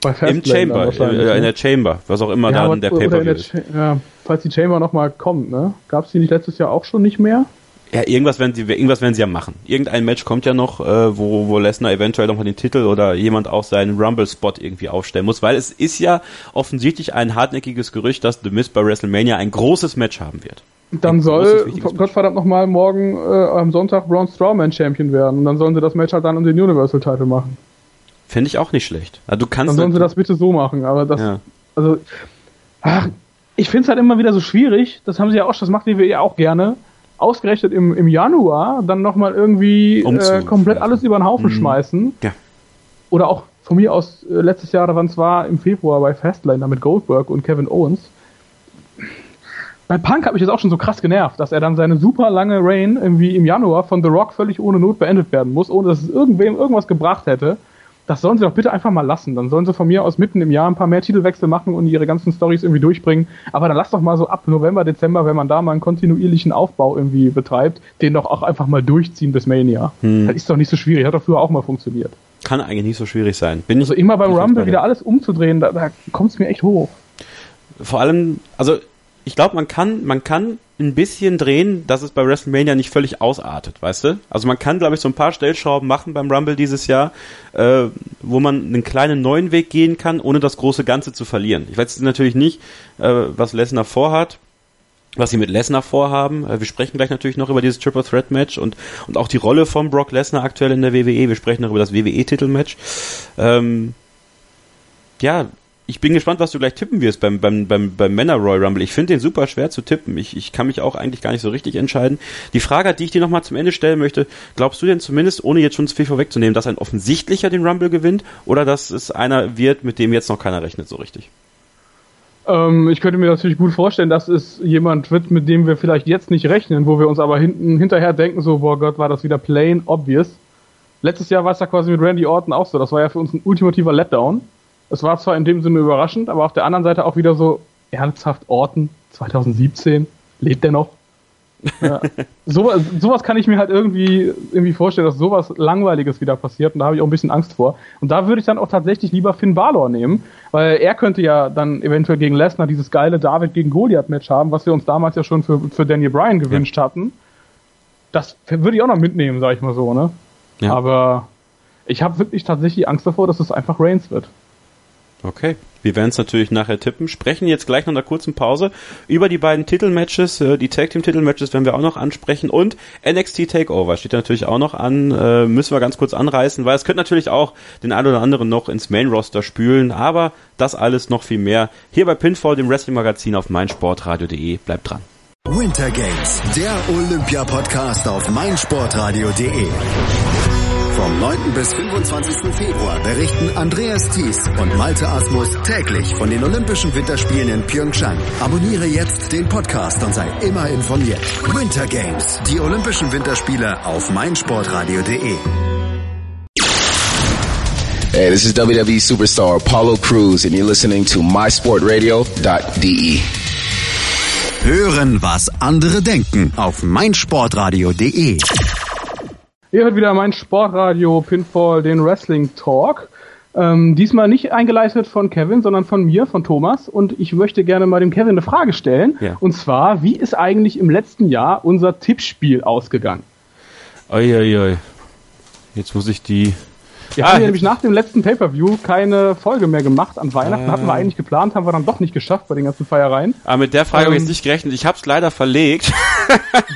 Bei Im Chamber, wahrscheinlich, äh, ne? in der Chamber, was auch immer ja, da aber- der in Pay-Per-View der ist. Cha- Ja, falls die Chamber nochmal kommt, ne? Gab's die nicht letztes Jahr auch schon nicht mehr? Ja, irgendwas werden sie, irgendwas werden sie ja machen. Irgendein Match kommt ja noch, äh, wo, wo Lesnar eventuell nochmal den Titel oder jemand auch seinen Rumble-Spot irgendwie aufstellen muss, weil es ist ja offensichtlich ein hartnäckiges Gerücht, dass The Miz bei WrestleMania ein großes Match haben wird. Dann Ein soll. Gottverdammt nochmal morgen äh, am Sonntag Braun Strowman Champion werden. Und dann sollen sie das Match halt dann um den Universal Title machen. Finde ich auch nicht schlecht. Also du kannst Dann sollen sie das bitte so machen. Aber das, ja. also, ach, ich finde es halt immer wieder so schwierig. Das haben sie ja auch, das macht die WWE auch gerne. Ausgerechnet im, im Januar dann nochmal irgendwie äh, komplett alles über den Haufen Mhm. schmeißen. Ja. Oder auch von mir aus äh, letztes Jahr, wann es war, im Februar bei Fastlane da mit Goldberg und Kevin Owens. Bei Punk hat mich das auch schon so krass genervt, dass er dann seine super lange Reign irgendwie im Januar von The Rock völlig ohne Not beendet werden muss, ohne dass es irgendwem irgendwas gebracht hätte. Das sollen sie doch bitte einfach mal lassen. Dann sollen sie von mir aus mitten im Jahr ein paar mehr Titelwechsel machen und ihre ganzen Stories irgendwie durchbringen. Aber dann lass doch mal so ab November, Dezember, wenn man da mal einen kontinuierlichen Aufbau irgendwie betreibt, den doch auch einfach mal durchziehen bis Mania. Hm. Das ist doch nicht so schwierig. Hat doch früher auch mal funktioniert. Kann eigentlich nicht so schwierig sein. Bin ich Also immer beim Rumble wieder alles umzudrehen, da, da kommt es mir echt hoch. Vor allem, also ich glaube, man kann, man kann ein bisschen drehen, dass es bei WrestleMania nicht völlig ausartet, weißt du? Also man kann, glaube ich, so ein paar Stellschrauben machen beim Rumble dieses Jahr, äh, wo man einen kleinen neuen Weg gehen kann, ohne das große Ganze zu verlieren. Ich weiß natürlich nicht, äh, was Lesnar vorhat, was sie mit Lesnar vorhaben. Äh, Wir sprechen gleich natürlich noch über dieses Triple Threat Match und, und auch die Rolle von Brock Lesnar aktuell in der WWE. Wir sprechen noch über das WWE-Titelmatch. Ähm, ja, ich bin gespannt, was du gleich tippen wirst beim, beim, beim, beim Männer Royal Rumble. Ich finde den super schwer zu tippen. Ich, ich kann mich auch eigentlich gar nicht so richtig entscheiden. Die Frage, die ich dir nochmal zum Ende stellen möchte, glaubst du denn zumindest, ohne jetzt schon zu viel vorwegzunehmen, dass ein offensichtlicher den Rumble gewinnt oder dass es einer wird, mit dem jetzt noch keiner rechnet so richtig? Ähm, ich könnte mir natürlich gut vorstellen, dass es jemand wird, mit dem wir vielleicht jetzt nicht rechnen, wo wir uns aber hinten hinterher denken, so, boah Gott, war das wieder plain obvious. Letztes Jahr war es ja quasi mit Randy Orton auch so. Das war ja für uns ein ultimativer Letdown. Es war zwar in dem Sinne überraschend, aber auf der anderen Seite auch wieder so ernsthaft Orton 2017. Lebt der noch? Ja. sowas, sowas kann ich mir halt irgendwie, irgendwie vorstellen, dass sowas Langweiliges wieder passiert und da habe ich auch ein bisschen Angst vor. Und da würde ich dann auch tatsächlich lieber Finn Balor nehmen, weil er könnte ja dann eventuell gegen Lesnar dieses geile David gegen Goliath-Match haben, was wir uns damals ja schon für, für Daniel Bryan gewünscht hatten. Das würde ich auch noch mitnehmen, sag ich mal so, ne? Ja. Aber ich habe wirklich tatsächlich Angst davor, dass es einfach Reigns wird. Okay. Wir werden es natürlich nachher tippen. Sprechen jetzt gleich nach einer kurzen Pause über die beiden Titelmatches. Äh, Die Tag Team Titelmatches werden wir auch noch ansprechen. Und NXT Takeover steht natürlich auch noch an. Äh, müssen wir ganz kurz anreißen, weil es könnte natürlich auch den einen oder anderen noch ins Main Roster spülen. Aber das alles noch viel mehr hier bei Pinfall, dem Wrestling Magazin auf meinsportradio.de. Bleibt dran. Winter Games, der Olympia-Podcast auf meinsportradio.de. Vom 9. bis 25. Februar berichten Andreas Thies und Malte Asmus täglich von den Olympischen Winterspielen in Pyeongchang. Abonniere jetzt den Podcast und sei immer informiert. Winter Games, die Olympischen Winterspiele auf meinsportradio.de. Hey, this is WWE superstar Apollo Cruz, and you're listening to mysportradio.de. Hören, was andere denken auf meinsportradio.de. Ihr hört wieder mein Sportradio Pinfall, den Wrestling Talk. Ähm, diesmal nicht eingeleitet von Kevin, sondern von mir, von Thomas. Und ich möchte gerne mal dem Kevin eine Frage stellen. Ja. Und zwar, wie ist eigentlich im letzten Jahr unser Tippspiel ausgegangen? Uiuiui. Jetzt muss ich die Wir Ah, haben ja nämlich nach dem letzten Pay-Per-View keine Folge mehr gemacht. An Weihnachten Ah. hatten wir eigentlich geplant, haben wir dann doch nicht geschafft bei den ganzen Feiereien. Aber mit der Frage habe ich Ähm. jetzt nicht gerechnet. Ich habe es leider verlegt.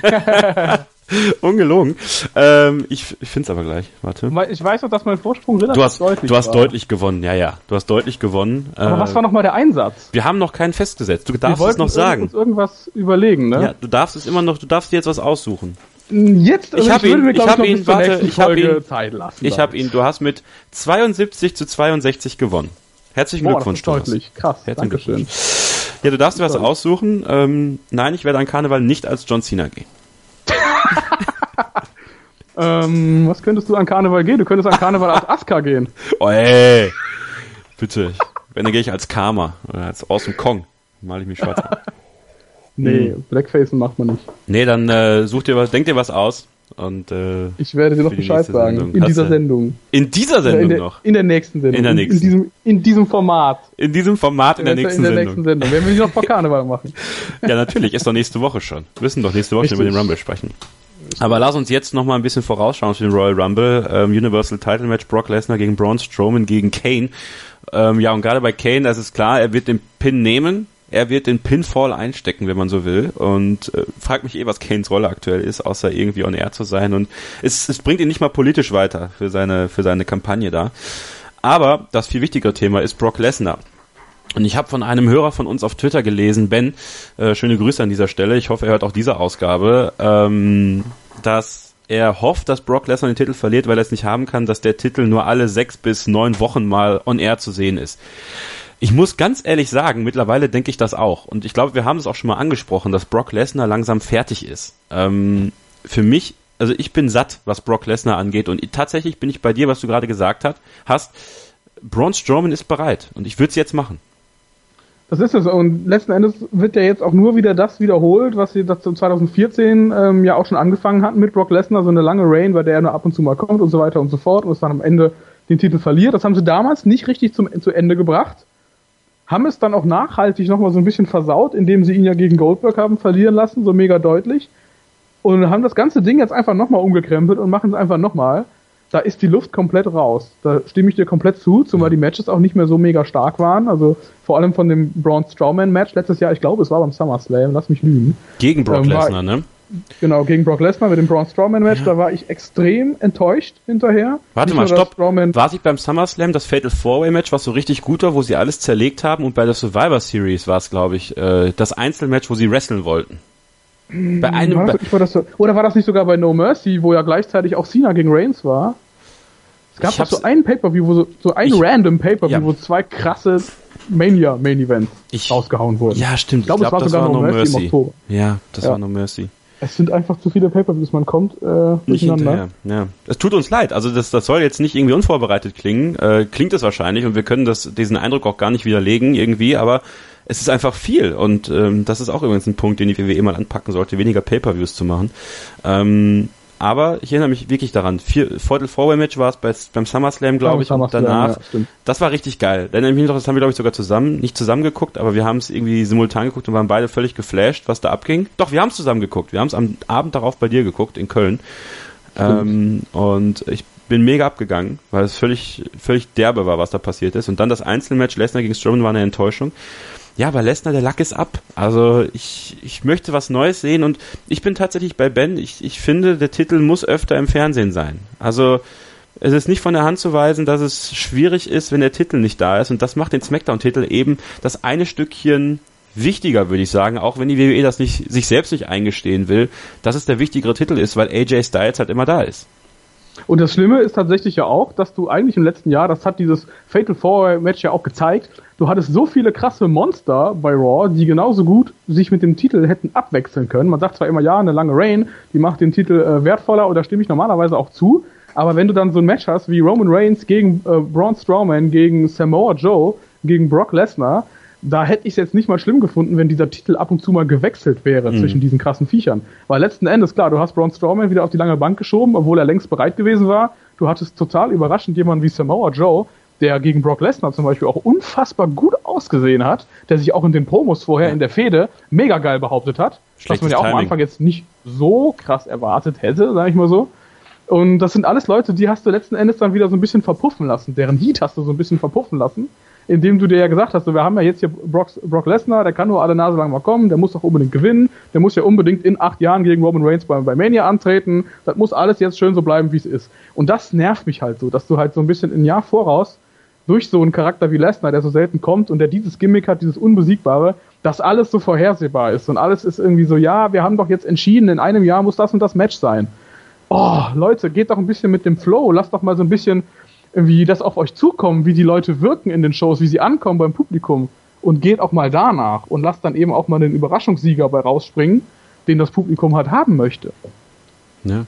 Ungelogen. Ähm, ich ich finde es aber gleich. Warte. Ich weiß noch, dass mein Vorsprung relativ Du hast, deutlich du hast war. deutlich gewonnen, ja, ja. Du hast deutlich gewonnen. Aber Äh, was war nochmal der Einsatz? wir haben noch keinen festgesetzt. Du Wir darfst es noch sagen. uns irgendwas überlegen, ne? Ja, du darfst es immer noch, du darfst dir jetzt was aussuchen. Jetzt, also Ich hab würde ihn- mir, ich glaub ihn- warte, ich hab Folge ihn- Zeit lassen. Ich habe ihn, du hast mit 72 zu 62 gewonnen. Herzlichen Boah, das Glückwunsch, Thomas. deutlich. Krass, Herzlichen Dankeschön. Glückwunsch. Ja, du darfst dir was aussuchen. Ähm, nein, ich werde an Karneval nicht als John Cena gehen. Ähm, was könntest du an Karneval gehen? Du könntest an Karneval als Asuka gehen. Oh, ey. Bitte. Wenn, dann gehe ich als Karma. Oder als Awesome Kong. Mal ich mich schwarz an. Nee, Hm. Blackfacen macht man nicht. Nee, dann äh, such dir was, denk dir was aus. Und äh, Ich werde dir noch Bescheid sagen. Sendung. In Hast dieser du- Sendung. in dieser Sendung in, der, noch. in der nächsten Sendung. In der nächsten. In, diesem, in diesem Format. In diesem Format in der nächsten in der Sendung. nächsten Sendung. Werden wir die noch vor Karneval machen. Ja, natürlich, ist doch nächste Woche schon. Wir müssen doch nächste Woche schon über Richtig. den Rumble sprechen. Aber lass uns jetzt noch mal ein bisschen vorausschauen für den Royal Rumble. Ähm, Universal Title Match Brock Lesnar gegen Braun Strowman gegen Kane. Ähm, ja, und gerade bei Kane, das ist klar, er wird den Pin nehmen. Er wird den Pinfall einstecken, wenn man so will. Und äh, fragt mich eh, was Kanes Rolle aktuell ist, außer irgendwie on air zu sein. Und es, es bringt ihn nicht mal politisch weiter für seine, für seine Kampagne da. Aber das viel wichtigere Thema ist Brock Lesnar. Und ich habe von einem Hörer von uns auf Twitter gelesen, Ben, äh, schöne Grüße an dieser Stelle, ich hoffe, er hört auch diese Ausgabe, ähm, dass er hofft, dass Brock Lesnar den Titel verliert, weil er es nicht haben kann, dass der Titel nur alle sechs bis neun Wochen mal on air zu sehen ist. Ich muss ganz ehrlich sagen, mittlerweile denke ich das auch. Und ich glaube, wir haben es auch schon mal angesprochen, dass Brock Lesnar langsam fertig ist. Ähm, für mich, also ich bin satt, was Brock Lesnar angeht. Und tatsächlich bin ich bei dir, was du gerade gesagt hast. Braun Strowman ist bereit. Und ich würde es jetzt machen. Das ist es. Und letzten Endes wird ja jetzt auch nur wieder das wiederholt, was sie das 2014 ähm, ja auch schon angefangen hatten mit Brock Lesnar, so eine lange Reign, bei der er nur ab und zu mal kommt und so weiter und so fort und es dann am Ende den Titel verliert. Das haben sie damals nicht richtig zum, zu Ende gebracht. Haben es dann auch nachhaltig nochmal so ein bisschen versaut, indem sie ihn ja gegen Goldberg haben verlieren lassen, so mega deutlich. Und haben das ganze Ding jetzt einfach nochmal umgekrempelt und machen es einfach nochmal. Da ist die Luft komplett raus. Da stimme ich dir komplett zu, zumal die Matches auch nicht mehr so mega stark waren. Also vor allem von dem Braun Strowman Match letztes Jahr, ich glaube, es war beim SummerSlam, lass mich lügen. Gegen Brock Ähm, Lesnar, ne? Genau, gegen Brock Lesnar mit dem Braun Strowman Match, da war ich extrem enttäuscht hinterher. Warte Nicht mal, nur, stopp. Strowman, War sich beim SummerSlam das Fatal Four-Way Match, was so richtig gut war, wo sie alles zerlegt haben und bei der Survivor Series war es, glaube ich, äh, das Einzelmatch, wo sie wresteln wollten. Bei einem, war das, war das so, oder war das nicht sogar bei No Mercy, wo ja gleichzeitig auch Cena gegen Reigns war? Es gab doch so einen Pay-Per-View, wo so, so ein Ich- random Pay-Per-View, Ja. wo zwei krasse Mania-Main-Events rausgehauen wurden. ja, stimmt. Ich glaube, es war das sogar war No Mercy im Oktober. Ja, das Ja. war No Mercy. Es sind einfach zu viele Pay-Per-Views, man kommt äh, Nicht hinterher. Ja. Es tut uns leid. Also das, das soll jetzt nicht irgendwie unvorbereitet klingen. Äh, klingt es wahrscheinlich und wir können das, diesen Eindruck auch gar nicht widerlegen irgendwie, aber es ist einfach viel und ähm, das ist auch übrigens ein Punkt, den die WWE mal anpacken sollte, weniger Pay-Per-Views zu machen. Ähm, aber ich erinnere mich wirklich daran. Vier, Fatal Four-Way Match war es bei, beim SummerSlam, glaube ich, und danach. ja. Das war richtig geil. Dann erinnere ich mich noch, das haben wir, glaube ich, sogar zusammen, nicht zusammen geguckt, aber wir haben es irgendwie simultan geguckt und waren beide völlig geflasht, was da abging. Doch, wir haben es zusammen geguckt. Wir haben es am Abend darauf bei dir geguckt, in Köln. Ähm, und ich bin mega abgegangen, weil es völlig, völlig derbe war, was da passiert ist. Und dann das Einzelmatch Lesnar gegen Strowman war eine Enttäuschung. Ja, aber Lesnar, der Lack ist ab. Also ich, ich möchte was Neues sehen und ich bin tatsächlich bei Ben. Ich, ich finde, der Titel muss öfter im Fernsehen sein. Also es ist nicht von der Hand zu weisen, dass es schwierig ist, wenn der Titel nicht da ist. Und das macht den Smackdown-Titel eben das eine Stückchen wichtiger, würde ich sagen, auch wenn die WWE das nicht, sich selbst nicht eingestehen will, dass es der wichtigere Titel ist, weil AJ Styles halt immer da ist. Und das Schlimme ist tatsächlich ja auch, dass du eigentlich im letzten Jahr, das hat dieses Fatal Four Match ja auch gezeigt, du hattest so viele krasse Monster bei Raw, die genauso gut sich mit dem Titel hätten abwechseln können. Man sagt zwar immer, ja, eine lange Reign, die macht den Titel äh, wertvoller, und da stimme ich normalerweise auch zu. Aber wenn du dann so ein Match hast wie Roman Reigns gegen äh, Braun Strowman, gegen Samoa Joe, gegen Brock Lesnar, da hätte ich es jetzt nicht mal schlimm gefunden, wenn dieser Titel ab und zu mal gewechselt wäre zwischen diesen krassen Viechern. Weil letzten Endes, klar, du hast Braun Strowman wieder auf die lange Bank geschoben, obwohl er längst bereit gewesen war. Du hattest total überraschend jemanden wie Samoa Joe, der gegen Brock Lesnar zum Beispiel auch unfassbar gut ausgesehen hat, der sich auch in den Promos vorher in der Fehde mega geil behauptet hat. was Schlechtes man ja auch am Timing. Anfang jetzt nicht so krass erwartet hätte, sag ich mal so. Und das sind alles Leute, die hast du letzten Endes dann wieder so ein bisschen verpuffen lassen. Deren Heat hast du so ein bisschen verpuffen lassen, indem du dir ja gesagt hast, so, wir haben ja jetzt hier Brock, Brock Lesnar, der kann nur alle Nase lang mal kommen, der muss doch unbedingt gewinnen, der muss ja unbedingt in acht Jahren gegen Roman Reigns bei, bei Mania antreten. Das muss alles jetzt schön so bleiben, wie es ist. Und das nervt mich halt so, dass du halt so ein bisschen ein Jahr voraus durch so einen Charakter wie Lesnar, der so selten kommt und der dieses Gimmick hat, dieses Unbesiegbare, dass alles so vorhersehbar ist und alles ist irgendwie so, ja, wir haben doch jetzt entschieden, in einem Jahr muss das und das Match sein. Oh, Leute, geht doch ein bisschen mit dem Flow, lasst doch mal so ein bisschen wie das auf euch zukommen, wie die Leute wirken in den Shows, wie sie ankommen beim Publikum und geht auch mal danach und lasst dann eben auch mal den Überraschungssieger bei rausspringen, den das Publikum halt haben möchte. Ja.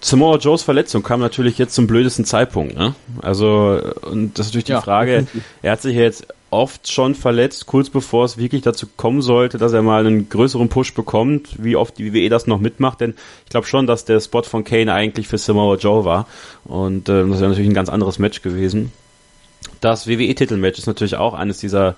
Samoa Joes Verletzung kam natürlich jetzt zum blödesten Zeitpunkt. Ne? Also, und das ist natürlich die ja, Frage, er hat sich jetzt oft schon verletzt, kurz bevor es wirklich dazu kommen sollte, dass er mal einen größeren Push bekommt, wie oft die WWE das noch mitmacht, denn ich glaube schon, dass der Spot von Kane eigentlich für Samoa Joe war und äh, das wäre natürlich ein ganz anderes Match gewesen. Das WWE-Titelmatch ist natürlich auch eines dieser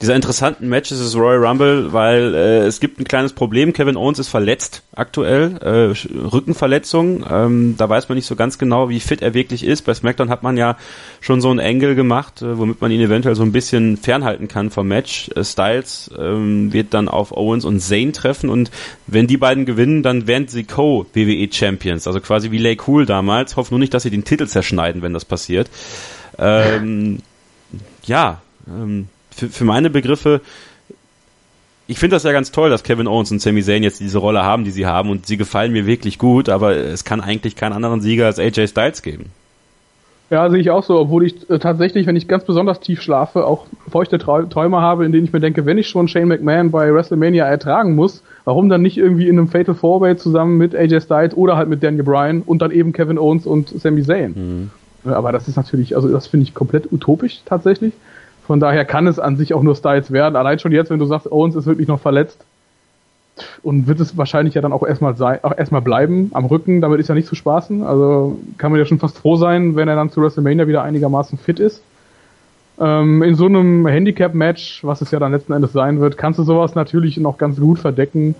dieser interessanten Matches ist Royal Rumble, weil äh, es gibt ein kleines Problem. Kevin Owens ist verletzt aktuell, äh, Rückenverletzung. Ähm, da weiß man nicht so ganz genau, wie fit er wirklich ist. Bei SmackDown hat man ja schon so einen Engel gemacht, äh, womit man ihn eventuell so ein bisschen fernhalten kann vom Match. Äh, Styles ähm, wird dann auf Owens und Zayn treffen und wenn die beiden gewinnen, dann werden sie Co-WWE Champions, also quasi wie Lay Cool damals. Hoffe nur nicht, dass sie den Titel zerschneiden, wenn das passiert. Ähm, ja, ähm, für, für meine Begriffe, ich finde das ja ganz toll, dass Kevin Owens und Sami Zayn jetzt diese Rolle haben, die sie haben und sie gefallen mir wirklich gut, aber es kann eigentlich keinen anderen Sieger als AJ Styles geben. Ja, sehe ich auch so, obwohl ich äh, tatsächlich, wenn ich ganz besonders tief schlafe, auch feuchte Träume habe, in denen ich mir denke, wenn ich schon Shane McMahon bei WrestleMania ertragen muss, warum dann nicht irgendwie in einem Fatal Four Way zusammen mit AJ Styles oder halt mit Daniel Bryan und dann eben Kevin Owens und Sami Zayn. Mhm. Aber das ist natürlich, also das finde ich komplett utopisch tatsächlich. Von daher kann es an sich auch nur Styles werden. Allein schon jetzt, wenn du sagst, Owens ist wirklich noch verletzt und wird es wahrscheinlich ja dann auch erstmal sein, auch erstmal bleiben am Rücken, damit ist ja nicht zu spaßen. Also kann man ja schon fast froh sein, wenn er dann zu WrestleMania wieder einigermaßen fit ist. Ähm, in so einem Handicap-Match, was es ja dann letzten Endes sein wird, kannst du sowas natürlich noch ganz gut verdecken.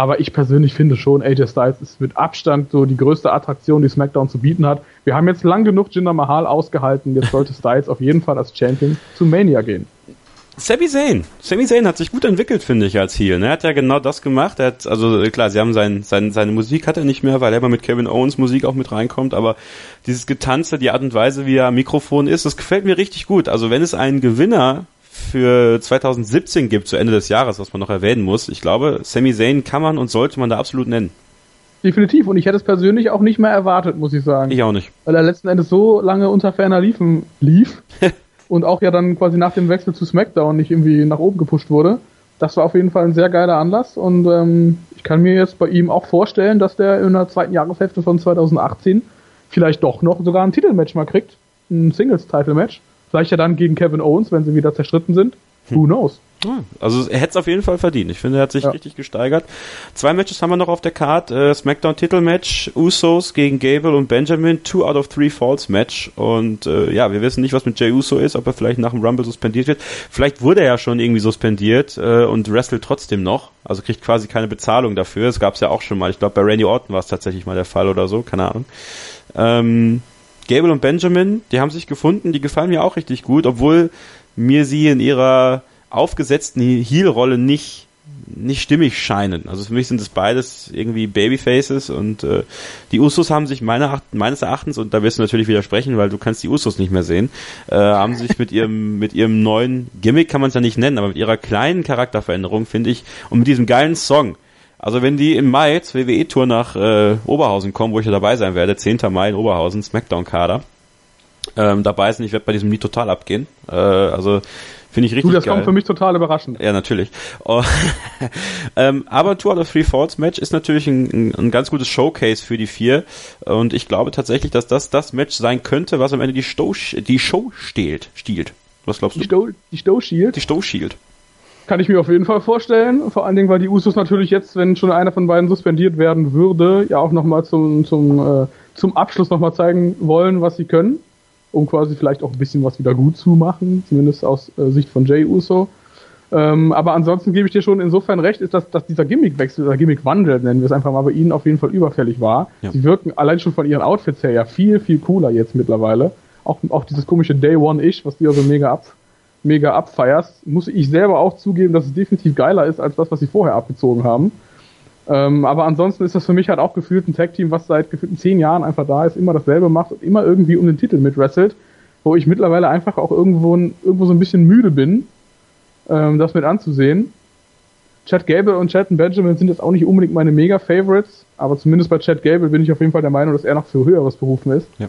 Aber ich persönlich finde schon, AJ Styles ist mit Abstand so die größte Attraktion, die SmackDown zu bieten hat. Wir haben jetzt lang genug Jinder Mahal ausgehalten. Jetzt sollte Styles auf jeden Fall als Champion zu Mania gehen. Sami Zayn. Sami Zayn hat sich gut entwickelt, finde ich, als Heel. Ne? Er hat ja genau das gemacht. Er hat, also klar, sie haben sein, sein, seine Musik hat er nicht mehr, weil er immer mit Kevin Owens Musik auch mit reinkommt, aber dieses Getanze, die Art und Weise, wie er am Mikrofon ist, das gefällt mir richtig gut. Also wenn es einen Gewinner für 2017 gibt, zu Ende des Jahres, was man noch erwähnen muss. Ich glaube, Sami Zayn kann man und sollte man da absolut nennen. Definitiv. Und ich hätte es persönlich auch nicht mehr erwartet, muss ich sagen. Ich auch nicht. Weil er letzten Endes so lange unter ferner Liefen lief und auch ja dann quasi nach dem Wechsel zu SmackDown nicht irgendwie nach oben gepusht wurde. Das war auf jeden Fall ein sehr geiler Anlass und ähm, ich kann mir jetzt bei ihm auch vorstellen, dass der in der zweiten Jahreshälfte von 2018 vielleicht doch noch sogar ein Titelmatch mal kriegt. Ein Singles-Title-Match. Vielleicht ja dann gegen Kevin Owens, wenn sie wieder zerstritten sind. Who hm. knows? Also er hätte es auf jeden Fall verdient. Ich finde, er hat sich ja. richtig gesteigert. Zwei Matches haben wir noch auf der Card. Äh, Smackdown Titelmatch, Usos gegen Gable und Benjamin, Two out of Three Falls Match. Und äh, ja, wir wissen nicht, was mit Jay Uso ist, ob er vielleicht nach dem Rumble suspendiert wird. Vielleicht wurde er ja schon irgendwie suspendiert äh, und wrestelt trotzdem noch. Also kriegt quasi keine Bezahlung dafür. Das gab es ja auch schon mal. Ich glaube, bei Randy Orton war es tatsächlich mal der Fall oder so. Keine Ahnung. Ähm, Gable und Benjamin, die haben sich gefunden, die gefallen mir auch richtig gut, obwohl mir sie in ihrer aufgesetzten Heel-Rolle nicht nicht stimmig scheinen. Also für mich sind es beides irgendwie Babyfaces und äh, die Usos haben sich meiner, meines Erachtens, und da wirst du natürlich widersprechen, weil du kannst die Usos nicht mehr sehen, äh, haben sich mit ihrem, mit ihrem neuen Gimmick, kann man es ja nicht nennen, aber mit ihrer kleinen Charakterveränderung, finde ich, und mit diesem geilen Song, also wenn die im Mai zur WWE-Tour nach äh, Oberhausen kommen, wo ich ja dabei sein werde, 10. Mai in Oberhausen, Smackdown-Kader, ähm, dabei sind, ich werde bei diesem Lied total abgehen. Äh, also Finde ich richtig du, das geil. kommt für mich total überraschend. Ja, natürlich. Oh, ähm, aber Two out of Three Falls Match ist natürlich ein, ein, ein, ganz gutes Showcase für die vier. Und ich glaube tatsächlich, dass das das Match sein könnte, was am Ende die, Sto die Show stehlt, stiehlt. Was glaubst du? Die Stow, die Stow Shield? Die Stow Shield. Kann ich mir auf jeden Fall vorstellen. Vor allen Dingen, weil die Usos natürlich jetzt, wenn schon einer von beiden suspendiert werden würde, ja auch nochmal zum, zum, äh, zum Abschluss nochmal zeigen wollen, was sie können. Um quasi vielleicht auch ein bisschen was wieder gut zu machen, zumindest aus äh, Sicht von Jay Uso. Ähm, aber ansonsten gebe ich dir schon insofern recht, ist, dass, dass dieser Gimmickwechsel oder Gimmickwandel, nennen wir es einfach mal, bei ihnen auf jeden Fall überfällig war. Ja. Sie wirken allein schon von ihren Outfits her ja viel, viel cooler jetzt mittlerweile. Auch, auch dieses komische Day One-Ish, was du ja so mega, ab, mega abfeierst, muss ich selber auch zugeben, dass es definitiv geiler ist als das, was sie vorher abgezogen haben. Ähm, aber ansonsten ist das für mich halt auch gefühlt ein Tag-Team, was seit gefühlten zehn Jahren einfach da ist, immer dasselbe macht und immer irgendwie um den Titel mitwrestelt, wo ich mittlerweile einfach auch irgendwo, irgendwo so ein bisschen müde bin, ähm, das mit anzusehen. Chad Gable und Chad Benjamin sind jetzt auch nicht unbedingt meine Mega-Favorites, aber zumindest bei Chad Gable bin ich auf jeden Fall der Meinung, dass er noch für Höheres berufen ist. Ja.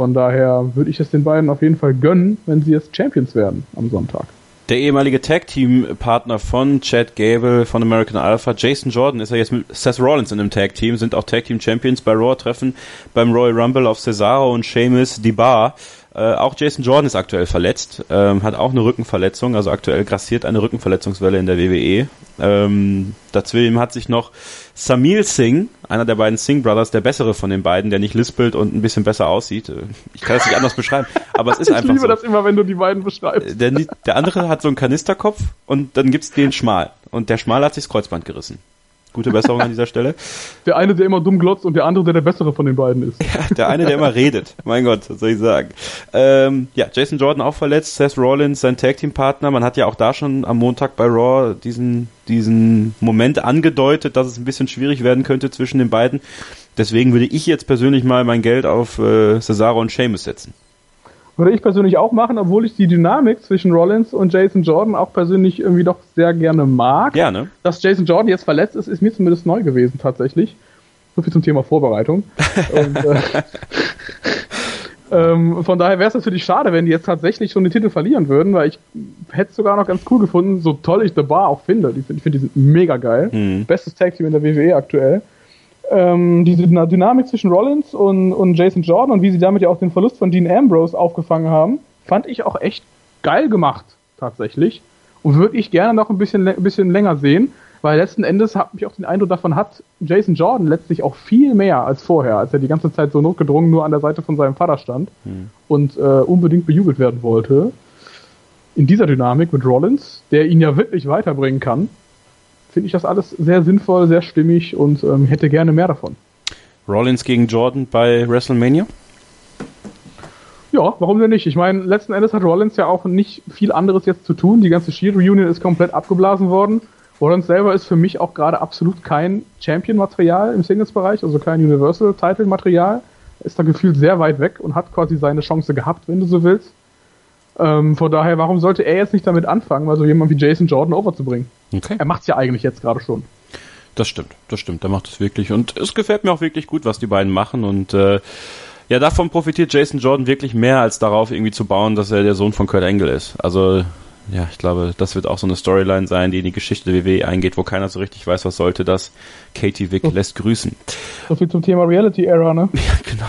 Von daher würde ich es den beiden auf jeden Fall gönnen, wenn sie jetzt Champions werden am Sonntag. Der ehemalige Tag-Team-Partner von Chad Gable von American Alpha, Jason Jordan, ist ja jetzt mit Seth Rollins in einem Tag-Team, sind auch Tag-Team-Champions bei Raw, treffen beim Royal Rumble auf Cesaro und Sheamus Bar. Äh, auch Jason Jordan ist aktuell verletzt, ähm, hat auch eine Rückenverletzung, also aktuell grassiert eine Rückenverletzungswelle in der WWE. Ähm, dazwischen hat sich noch Samil Singh, einer der beiden Singh Brothers, der bessere von den beiden, der nicht lispelt und ein bisschen besser aussieht. Äh, ich kann es nicht anders beschreiben, aber es ist einfach so. Ich liebe so. das immer, wenn du die beiden beschreibst. Der, der andere hat so einen Kanisterkopf und dann gibt's den Schmal. Und der Schmal hat sich das Kreuzband gerissen. Gute Besserung an dieser Stelle. Der eine, der immer dumm glotzt und der andere, der der bessere von den beiden ist. Ja, der eine, der immer redet. Mein Gott, was soll ich sagen. Ähm, ja, Jason Jordan auch verletzt, Seth Rollins, sein Tag-Team-Partner. Man hat ja auch da schon am Montag bei Raw diesen, diesen Moment angedeutet, dass es ein bisschen schwierig werden könnte zwischen den beiden. Deswegen würde ich jetzt persönlich mal mein Geld auf äh, Cesaro und Sheamus setzen. Würde ich persönlich auch machen, obwohl ich die Dynamik zwischen Rollins und Jason Jordan auch persönlich irgendwie doch sehr gerne mag. Gerne. Dass Jason Jordan jetzt verletzt ist, ist mir zumindest neu gewesen tatsächlich. So viel zum Thema Vorbereitung. und, äh, ähm, von daher wäre es natürlich schade, wenn die jetzt tatsächlich schon den Titel verlieren würden, weil ich hätte es sogar noch ganz cool gefunden, so toll ich The Bar auch finde. Ich finde, find, die sind mega geil. Mhm. Bestes Tag Team in der WWE aktuell ähm, diese Dynamik zwischen Rollins und, und Jason Jordan und wie sie damit ja auch den Verlust von Dean Ambrose aufgefangen haben, fand ich auch echt geil gemacht, tatsächlich. Und würde ich gerne noch ein bisschen, ein bisschen länger sehen, weil letzten Endes habe ich auch den Eindruck davon hat Jason Jordan letztlich auch viel mehr als vorher, als er die ganze Zeit so notgedrungen nur an der Seite von seinem Vater stand hm. und äh, unbedingt bejubelt werden wollte. In dieser Dynamik mit Rollins, der ihn ja wirklich weiterbringen kann, finde ich das alles sehr sinnvoll, sehr stimmig und ähm, hätte gerne mehr davon. Rollins gegen Jordan bei WrestleMania? Ja, warum denn nicht? Ich meine, letzten Endes hat Rollins ja auch nicht viel anderes jetzt zu tun. Die ganze Shield Reunion ist komplett abgeblasen worden. Rollins selber ist für mich auch gerade absolut kein Champion-Material im Singles-Bereich, also kein Universal-Title-Material. Ist da gefühlt sehr weit weg und hat quasi seine Chance gehabt, wenn du so willst. Ähm, von daher, warum sollte er jetzt nicht damit anfangen, mal so jemand wie Jason Jordan overzubringen? Okay. Er macht es ja eigentlich jetzt gerade schon. Das stimmt, das stimmt. Er macht es wirklich. Und es gefällt mir auch wirklich gut, was die beiden machen. Und äh, ja, davon profitiert Jason Jordan wirklich mehr, als darauf irgendwie zu bauen, dass er der Sohn von Kurt Angle ist. Also ja, ich glaube, das wird auch so eine Storyline sein, die in die Geschichte der WWE eingeht, wo keiner so richtig weiß, was sollte das. Katie Wick lässt grüßen. So viel zum Thema Reality Era, ne? Ja, genau.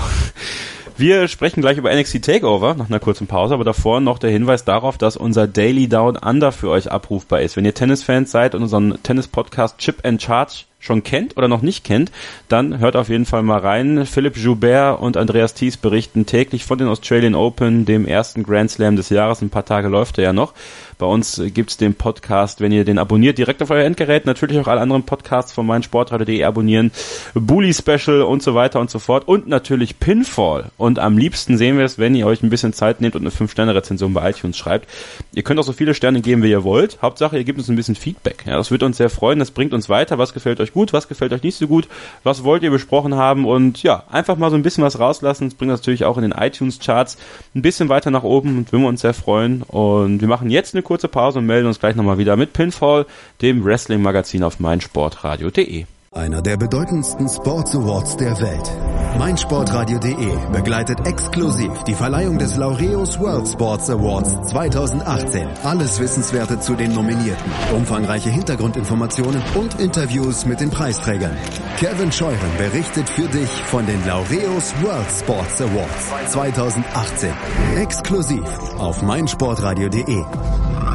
Wir sprechen gleich über NXT Takeover nach einer kurzen Pause, aber davor noch der Hinweis darauf, dass unser Daily Down Under für euch abrufbar ist. Wenn ihr Tennisfans seid und unseren Tennis-Podcast Chip and Charge schon kennt oder noch nicht kennt, dann hört auf jeden Fall mal rein. Philipp Joubert und Andreas Thies berichten täglich von den Australian Open, dem ersten Grand Slam des Jahres. Ein paar Tage läuft er ja noch. Bei uns gibt's den Podcast, wenn ihr den abonniert, direkt auf euer Endgerät. Natürlich auch alle anderen Podcasts von meinsportradio.de abonnieren. Bully Special und so weiter und so fort. Und natürlich Pinfall. Und am liebsten sehen wir es, wenn ihr euch ein bisschen Zeit nehmt und eine 5-Sterne-Rezension bei iTunes schreibt. Ihr könnt auch so viele Sterne geben, wie ihr wollt. Hauptsache, ihr gebt uns ein bisschen Feedback. Ja, das wird uns sehr freuen. Das bringt uns weiter. Was gefällt euch gut? Was gefällt euch nicht so gut? Was wollt ihr besprochen haben? Und ja, einfach mal so ein bisschen was rauslassen. Das bringt natürlich auch in den iTunes-Charts ein bisschen weiter nach oben und würden wir uns sehr freuen. Und wir machen jetzt eine kurze Pause und melden uns gleich nochmal wieder mit Pinfall, dem Wrestling-Magazin auf meinsportradio.de. Einer der bedeutendsten Sports Awards der Welt. meinsportradio.de begleitet exklusiv die Verleihung des Laureus World Sports Awards 2018. Alles Wissenswerte zu den Nominierten, umfangreiche Hintergrundinformationen und Interviews mit den Preisträgern. Kevin Scheuren berichtet für dich von den Laureus World Sports Awards 2018. Exklusiv auf meinsportradio.de.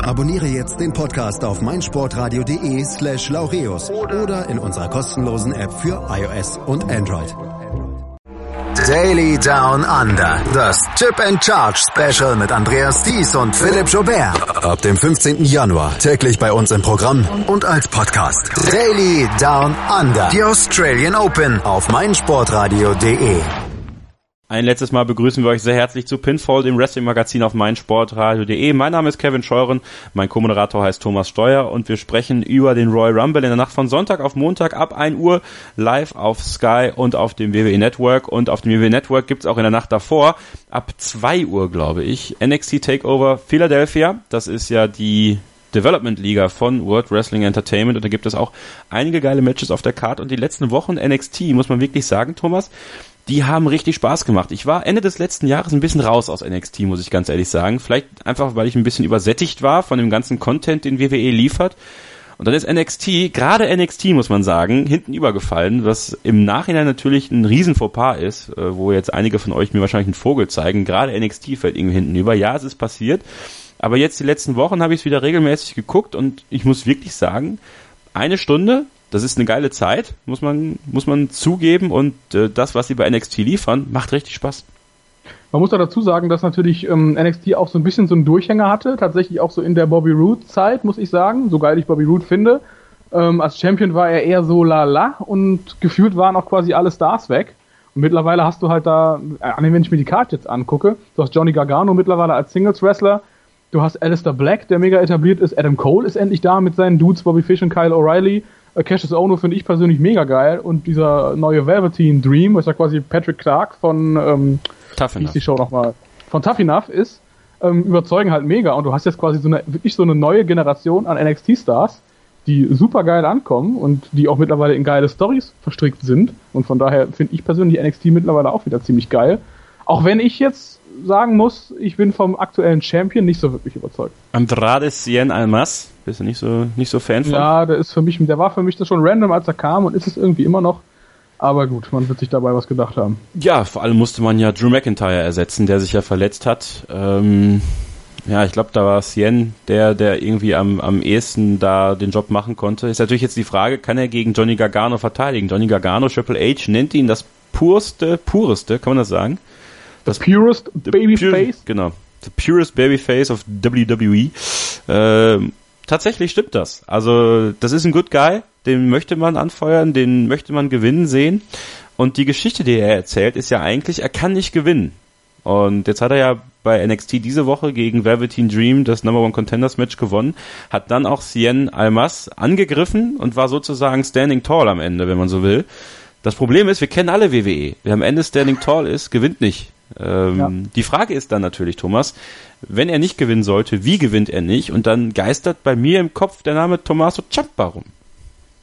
Abonniere jetzt den Podcast auf meinsportradio.de slash laureus oder in unserer kostenlosen App für iOS und Android. Daily Down Under. Das Chip and Charge Special mit Andreas Thies und Philipp Jobert. Ab dem 15. Januar täglich bei uns im Programm und als Podcast. Daily Down Under. Die Australian Open auf meinsportradio.de. Ein letztes Mal begrüßen wir euch sehr herzlich zu Pinfall, dem Wrestling-Magazin auf meinsportradio.de. Mein Name ist Kevin Scheuren, mein Co-Moderator heißt Thomas Steuer und wir sprechen über den Royal Rumble in der Nacht von Sonntag auf Montag ab 1 Uhr live auf Sky und auf dem WWE Network. Und auf dem WWE Network gibt's auch in der Nacht davor, ab 2 Uhr glaube ich, NXT Takeover Philadelphia. Das ist ja die Development Liga von World Wrestling Entertainment und da gibt es auch einige geile Matches auf der Karte und die letzten Wochen NXT, muss man wirklich sagen, Thomas, die haben richtig Spaß gemacht. Ich war Ende des letzten Jahres ein bisschen raus aus NXT, muss ich ganz ehrlich sagen. Vielleicht einfach, weil ich ein bisschen übersättigt war von dem ganzen Content, den WWE liefert. Und dann ist NXT, gerade NXT muss man sagen, hinten übergefallen, was im Nachhinein natürlich ein riesen Fauxpas ist, äh, wo jetzt einige von euch mir wahrscheinlich einen Vogel zeigen. Gerade NXT fällt irgendwie hinten über. Ja, es ist passiert. Aber jetzt die letzten Wochen habe ich es wieder regelmäßig geguckt und ich muss wirklich sagen, eine Stunde das ist eine geile Zeit, muss man, muss man zugeben. Und äh, das, was sie bei NXT liefern, macht richtig Spaß. Man muss da dazu sagen, dass natürlich ähm, NXT auch so ein bisschen so einen Durchhänger hatte. Tatsächlich auch so in der Bobby Roode-Zeit, muss ich sagen. So geil ich Bobby Roode finde. Ähm, als Champion war er eher so lala und gefühlt waren auch quasi alle Stars weg. Und mittlerweile hast du halt da, äh, wenn ich mir die Karte jetzt angucke, du hast Johnny Gargano mittlerweile als Singles-Wrestler, du hast Alistair Black, der mega etabliert ist, Adam Cole ist endlich da mit seinen Dudes, Bobby Fish und Kyle O'Reilly. Äh, Cassius Ono finde ich persönlich mega geil und dieser neue Velveteen Dream, was ja quasi Patrick Clark von ähm, Tough Enough. die Show nochmal von Tough Enough ist, ähm, überzeugen halt mega und du hast jetzt quasi so eine wirklich so eine neue Generation an NXT Stars, die super geil ankommen und die auch mittlerweile in geile Stories verstrickt sind und von daher finde ich persönlich NXT mittlerweile auch wieder ziemlich geil. Auch wenn ich jetzt sagen muss, ich bin vom aktuellen Champion nicht so wirklich überzeugt. Andrade Cien Almas, bist du nicht so, nicht so Fan von? Ja, der ist für mich, der war für mich das schon random, als er kam und ist es irgendwie immer noch. Aber gut, man wird sich dabei was gedacht haben. Ja, vor allem musste man ja Drew McIntyre ersetzen, der sich ja verletzt hat. Ähm, ja, ich glaube, da war Cien der, der irgendwie am, am ehesten da den Job machen konnte. Ist natürlich jetzt die Frage, kann er gegen Johnny Gargano verteidigen? Johnny Gargano, Triple H nennt ihn das purste, pureste, kann man das sagen? Das purest Babyface? Genau. The purest Babyface of WWE. Ähm, tatsächlich stimmt das. Also, das ist ein Good Guy, den möchte man anfeuern, den möchte man gewinnen sehen. Und die Geschichte, die er erzählt, ist ja eigentlich, er kann nicht gewinnen. Und jetzt hat er ja bei NXT diese Woche gegen Velveteen Dream das Number One Contenders Match gewonnen, hat dann auch Cien Almas angegriffen und war sozusagen standing tall am Ende, wenn man so will. Das Problem ist, wir kennen alle WWE. Wer am Ende standing tall ist, gewinnt nicht. Ähm, ja. Die Frage ist dann natürlich, Thomas, wenn er nicht gewinnen sollte, wie gewinnt er nicht? Und dann geistert bei mir im Kopf der Name Tommaso Ciampa rum.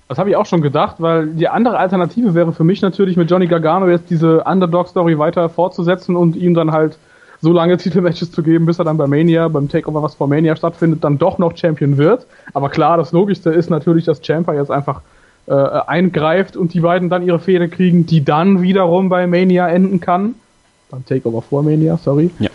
Das habe ich auch schon gedacht, weil die andere Alternative wäre für mich natürlich mit Johnny Gargano jetzt diese Underdog-Story weiter fortzusetzen und ihm dann halt so lange Titelmatches zu geben, bis er dann bei Mania, beim Takeover, was vor Mania stattfindet, dann doch noch Champion wird. Aber klar, das Logischste ist natürlich, dass Champa jetzt einfach äh, eingreift und die beiden dann ihre Fehde kriegen, die dann wiederum bei Mania enden kann beim Takeover vor Mania, sorry. Ja.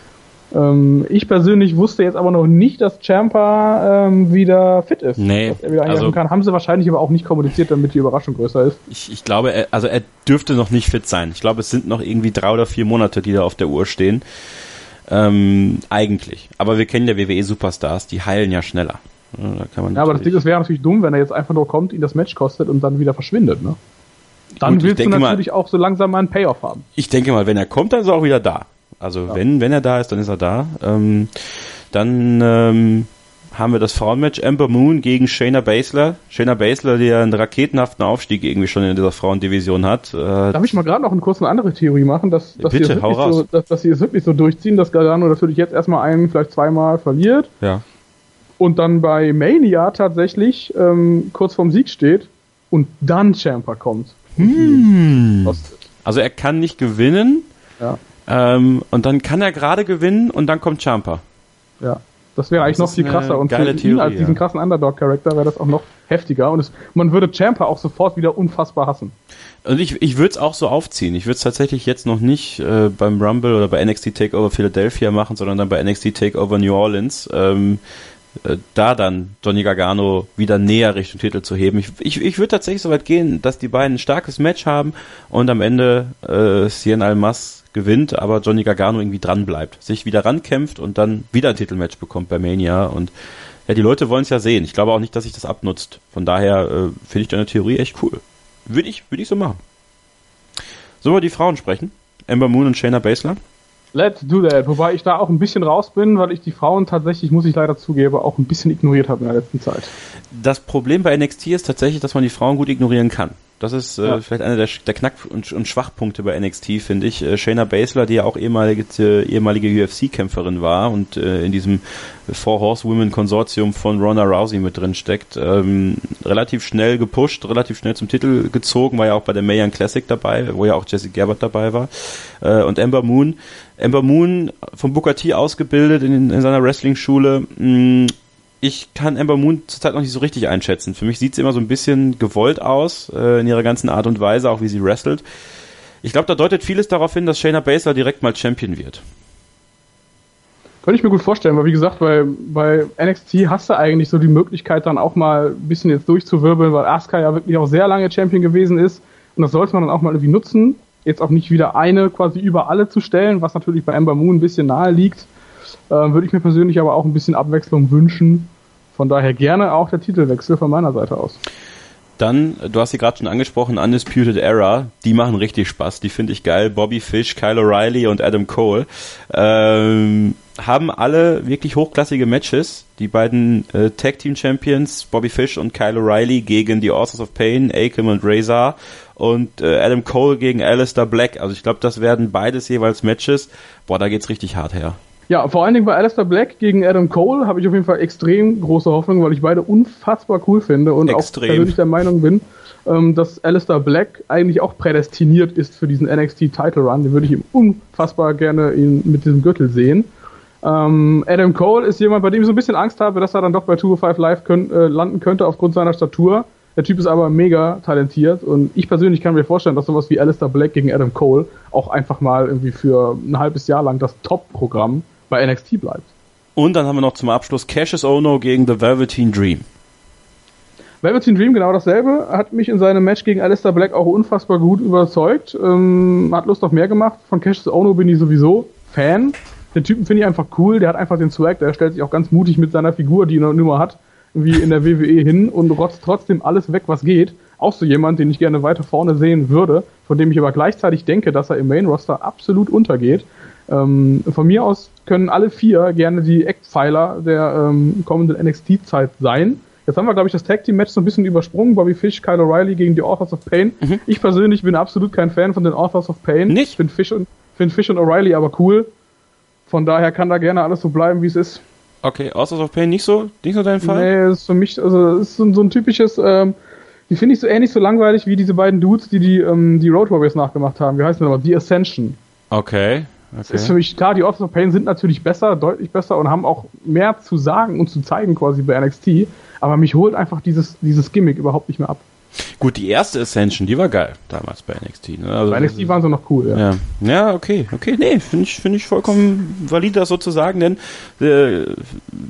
Ähm, ich persönlich wusste jetzt aber noch nicht, dass Champa ähm, wieder fit ist. Nee. Dass er wieder also, kann. Haben sie wahrscheinlich aber auch nicht kommuniziert, damit die Überraschung größer ist. Ich, ich glaube, er, also er dürfte noch nicht fit sein. Ich glaube, es sind noch irgendwie drei oder vier Monate, die da auf der Uhr stehen. Ähm, eigentlich. Aber wir kennen ja WWE Superstars, die heilen ja schneller. Ja, ja aber das Ding ist, wäre natürlich dumm, wenn er jetzt einfach nur kommt, ihn das Match kostet und dann wieder verschwindet, ne? Dann Gut, willst du natürlich mal, auch so langsam mal einen Payoff haben. Ich denke mal, wenn er kommt, dann ist er auch wieder da. Also ja. wenn, wenn er da ist, dann ist er da. Ähm, dann ähm, haben wir das Frauenmatch Amber Moon gegen Shayna Baszler. Shayna Baszler, die ja einen raketenhaften Aufstieg irgendwie schon in dieser Frauendivision hat. Äh, Darf ich mal gerade noch eine kurze andere Theorie machen, dass, dass, Bitte, sie es wirklich so, dass, dass sie es wirklich so durchziehen, dass Gargano natürlich jetzt erstmal einen, vielleicht zweimal verliert. Ja. Und dann bei Mania tatsächlich ähm, kurz vorm Sieg steht und dann Champa kommt. Hm. Also er kann nicht gewinnen. Ja. Ähm, und dann kann er gerade gewinnen und dann kommt Champa. Ja. Das wäre eigentlich das noch viel krasser. Und für Theorie, ihn als diesen krassen Underdog-Charakter wäre das auch noch heftiger. Und es, man würde Champa auch sofort wieder unfassbar hassen. Und ich, ich würde es auch so aufziehen. Ich würde es tatsächlich jetzt noch nicht äh, beim Rumble oder bei NXT Takeover Philadelphia machen, sondern dann bei NXT Takeover New Orleans. Ähm, äh, da dann Johnny Gargano wieder näher Richtung Titel zu heben. Ich, ich, ich würde tatsächlich so weit gehen, dass die beiden ein starkes Match haben und am Ende äh, Cien Almas gewinnt, aber Johnny Gargano irgendwie dran bleibt, sich wieder rankämpft und dann wieder ein Titelmatch bekommt bei Mania und ja, die Leute wollen es ja sehen. Ich glaube auch nicht, dass sich das abnutzt. Von daher äh, finde ich deine Theorie echt cool. Würde ich, würde ich so machen. Sollen wir die Frauen sprechen? Ember Moon und Shayna Baszler? Let's do that. Wobei ich da auch ein bisschen raus bin, weil ich die Frauen tatsächlich, muss ich leider zugeben, auch ein bisschen ignoriert habe in der letzten Zeit. Das Problem bei NXT ist tatsächlich, dass man die Frauen gut ignorieren kann. Das ist äh, ja. vielleicht einer der, der Knack- und, und, Schwachpunkte bei NXT, finde ich. Äh, Shayna Baszler, die ja auch ehemalige, äh, ehemalige UFC-Kämpferin war und äh, in diesem Four Horsewomen-Konsortium von Ronda Rousey mit drin steckt, ähm, relativ schnell gepusht, relativ schnell zum Titel gezogen, war ja auch bei der Mayan Classic dabei, wo ja auch Jesse Gabbard dabei war. Äh, und Ember Moon, Ember Moon vom Booker T ausgebildet in, in seiner Wrestling-Schule, mm, ich kann Ember Moon zurzeit noch nicht so richtig einschätzen. Für mich sieht sie immer so ein bisschen gewollt aus, äh, in ihrer ganzen Art und Weise, auch wie sie wrestelt. Ich glaube, da deutet vieles darauf hin, dass Shayna Baszler direkt mal Champion wird. Könnte ich mir gut vorstellen, weil wie gesagt, bei, bei NXT hast du eigentlich so die Möglichkeit, dann auch mal ein bisschen jetzt durchzuwirbeln, weil Asuka ja wirklich auch sehr lange Champion gewesen ist. Und das sollte man dann auch mal irgendwie nutzen. Jetzt auch nicht wieder eine quasi über alle zu stellen, was natürlich bei Ember Moon ein bisschen nahe liegt. Ähm, Würde ich mir persönlich aber auch ein bisschen Abwechslung wünschen. Von daher gerne auch der Titelwechsel von meiner Seite aus. Dann, du hast sie gerade schon angesprochen, Undisputed Era, die machen richtig Spaß, die finde ich geil. Bobby Fish, Kyle O'Reilly und Adam Cole ähm, haben alle wirklich hochklassige Matches. Die beiden äh, Tag Team Champions, Bobby Fish und Kyle O'Reilly gegen die Authors of Pain, Akam und Razor und äh, Adam Cole gegen Alistair Black. Also ich glaube, das werden beides jeweils Matches. Boah, da geht's richtig hart her. Ja, vor allen Dingen bei Alistair Black gegen Adam Cole habe ich auf jeden Fall extrem große Hoffnung, weil ich beide unfassbar cool finde und extrem. auch persönlich der Meinung bin, ähm, dass Alistair Black eigentlich auch prädestiniert ist für diesen NXT Title Run. Den würde ich ihm unfassbar gerne ihn mit diesem Gürtel sehen. Ähm, Adam Cole ist jemand, bei dem ich so ein bisschen Angst habe, dass er dann doch bei 205 Live können, äh, landen könnte aufgrund seiner Statur. Der Typ ist aber mega talentiert und ich persönlich kann mir vorstellen, dass sowas wie Alistair Black gegen Adam Cole auch einfach mal irgendwie für ein halbes Jahr lang das Top-Programm bei NXT bleibt. Und dann haben wir noch zum Abschluss Cassius Ono gegen The Velveteen Dream. Velveteen Dream genau dasselbe, hat mich in seinem Match gegen Alistair Black auch unfassbar gut überzeugt, ähm, hat Lust auf mehr gemacht. Von Cassius Ono bin ich sowieso Fan. Den Typen finde ich einfach cool, der hat einfach den Swag, der stellt sich auch ganz mutig mit seiner Figur, die er nur hat, wie in der WWE hin und rotzt trotzdem alles weg, was geht. Auch so jemand, den ich gerne weiter vorne sehen würde, von dem ich aber gleichzeitig denke, dass er im Main Roster absolut untergeht. Ähm, von mir aus können alle vier gerne die Eckpfeiler der ähm, kommenden NXT-Zeit sein. Jetzt haben wir, glaube ich, das Tag Team Match so ein bisschen übersprungen. Bobby Fish, Kyle O'Reilly gegen die Authors of Pain. Mhm. Ich persönlich bin absolut kein Fan von den Authors of Pain. Nicht? Finde Fish und, find Fish und O'Reilly aber cool. Von daher kann da gerne alles so bleiben, wie es ist. Okay, Authors of Pain nicht so, nicht so dein Fall? Nee, ist für mich, also ist so, so ein typisches, ähm, die finde ich so ähnlich so langweilig wie diese beiden Dudes, die die, ähm, die Road Warriors nachgemacht haben. Wie heißen die nochmal? The Ascension. Okay. Okay. ist für mich klar, die Authors of Pain sind natürlich besser, deutlich besser und haben auch mehr zu sagen und zu zeigen quasi bei NXT, aber mich holt einfach dieses, dieses Gimmick überhaupt nicht mehr ab. Gut, die erste Ascension, die war geil damals bei NXT. Ne? Also bei NXT waren sie noch cool, ja. Ja, ja okay, okay, nee, finde ich, finde ich vollkommen valid, das sozusagen, denn äh,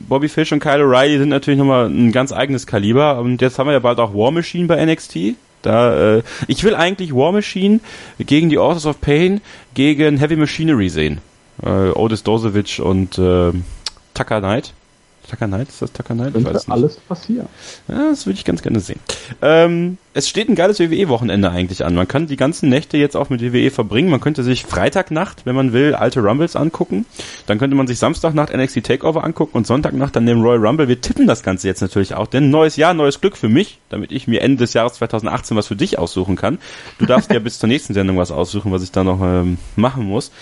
Bobby Fish und Kyle O'Reilly sind natürlich nochmal ein ganz eigenes Kaliber und jetzt haben wir ja bald auch War Machine bei NXT. Da, äh, ich will eigentlich War Machine gegen die Authors of Pain gegen Heavy Machinery sehen. Äh, Otis Dosevich und äh, Tucker Knight. Tucker Knight, ist das Tucker Knight? Könnte ich alles passieren. Ja, das würde ich ganz gerne sehen. Ähm, es steht ein geiles WWE-Wochenende eigentlich an. Man kann die ganzen Nächte jetzt auch mit WWE verbringen. Man könnte sich Freitagnacht, wenn man will, alte Rumbles angucken. Dann könnte man sich Samstagnacht NXT Takeover angucken und Sonntagnacht dann den Royal Rumble. Wir tippen das Ganze jetzt natürlich auch, denn neues Jahr, neues Glück für mich, damit ich mir Ende des Jahres 2018 was für dich aussuchen kann. Du darfst ja bis zur nächsten Sendung was aussuchen, was ich da noch ähm, machen muss.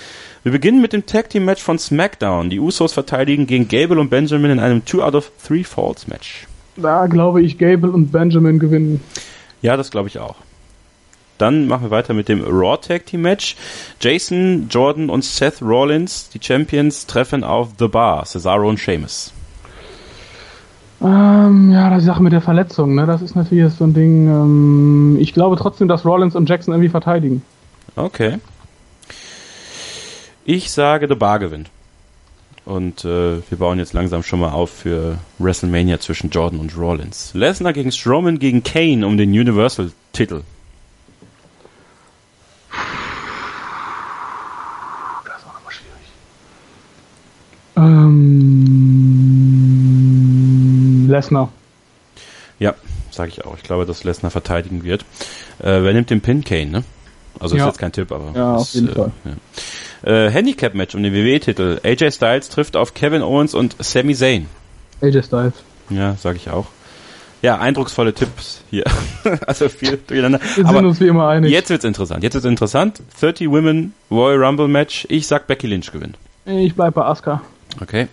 Wir beginnen mit dem Tag Team Match von SmackDown. Die Usos verteidigen gegen Gable und Benjamin in einem 2 out of 3 Falls Match. Da glaube ich, Gable und Benjamin gewinnen. Ja, das glaube ich auch. Dann machen wir weiter mit dem Raw Tag Team Match. Jason, Jordan und Seth Rollins, die Champions, treffen auf The Bar, Cesaro und Sheamus. Ähm, ja, die Sache mit der Verletzung, ne? Das ist natürlich so ein Ding. Ähm, ich glaube trotzdem, dass Rollins und Jackson irgendwie verteidigen. Okay. Ich sage, The Bar gewinnt. Und äh, wir bauen jetzt langsam schon mal auf für WrestleMania zwischen Jordan und Rollins. Lesnar gegen Strowman gegen Kane um den Universal-Titel. Das ist auch nochmal schwierig. Ähm, Lesnar. Ja, sage ich auch. Ich glaube, dass Lesnar verteidigen wird. Äh, wer nimmt den Pin? Kane, ne? Also Ja. ist jetzt kein Tipp, aber. Ja, ist, auf jeden äh, Fall. Ja. Äh, Handicap-Match um den WWE-Titel. AJ Styles trifft auf Kevin Owens und Sami Zayn. AJ Styles. Ja, sage ich auch. Ja, eindrucksvolle Tipps hier. also viel durcheinander. Wir sind Aber uns wie immer einig. jetzt wird's interessant. Jetzt wird's interessant. 30 Women Royal Rumble Match. Ich sag Becky Lynch gewinnt. Ich bleib bei Asuka. Okay.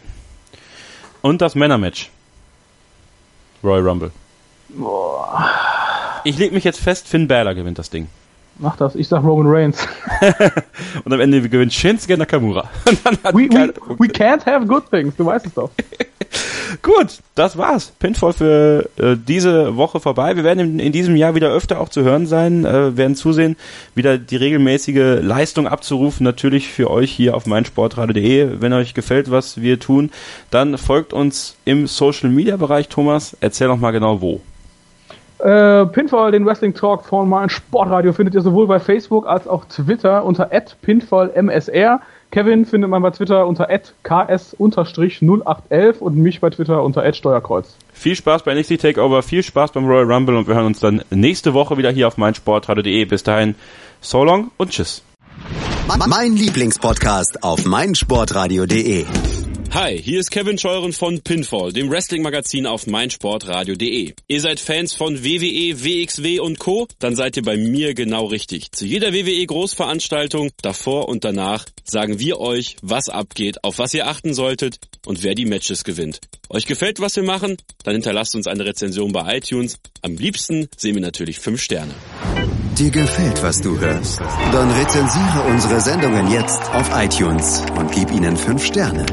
Und das Männermatch. Royal Rumble. Ich leg mich jetzt fest, Finn Balor gewinnt das Ding. Mach das. Ich sag Roman Reigns. Und am Ende gewinnt Shinsuke Nakamura. We, we, we can't have good things. Du weißt es doch. Gut, das war's. Pinfall für äh, diese Woche vorbei. Wir werden in, in diesem Jahr wieder öfter auch zu hören sein, äh, werden zusehen, wieder die regelmäßige Leistung abzurufen, natürlich für euch hier auf meinsportradio.de. Wenn euch gefällt, was wir tun, dann folgt uns im Social Media Bereich. Thomas, erzähl noch mal genau wo. Äh, Pinfall, den Wrestling Talk von mein Sportradio, findet ihr sowohl bei Facebook als auch Twitter unter @pinfallmsr. Kevin findet man bei Twitter unter @ks_0811 und mich bei Twitter unter @steuerkreuz. Viel Spaß bei NXT Takeover, viel Spaß beim Royal Rumble und wir hören uns dann nächste Woche wieder hier auf meinsportradio.de. Bis dahin, so long und tschüss. Mein Lieblingspodcast auf meinsportradio.de. Hi, hier ist Kevin Scheuren von Pinfall, dem Wrestling-Magazin auf meinsportradio.de. Ihr seid Fans von WWE, WXW und Co? Dann seid ihr bei mir genau richtig. Zu jeder WWE-Großveranstaltung, davor und danach, sagen wir euch, was abgeht, auf was ihr achten solltet und wer die Matches gewinnt. Euch gefällt, was wir machen? Dann hinterlasst uns eine Rezension bei iTunes. Am liebsten sehen wir natürlich 5 Sterne. Dir gefällt, was du hörst? Dann rezensiere unsere Sendungen jetzt auf iTunes und gib ihnen fünf Sterne.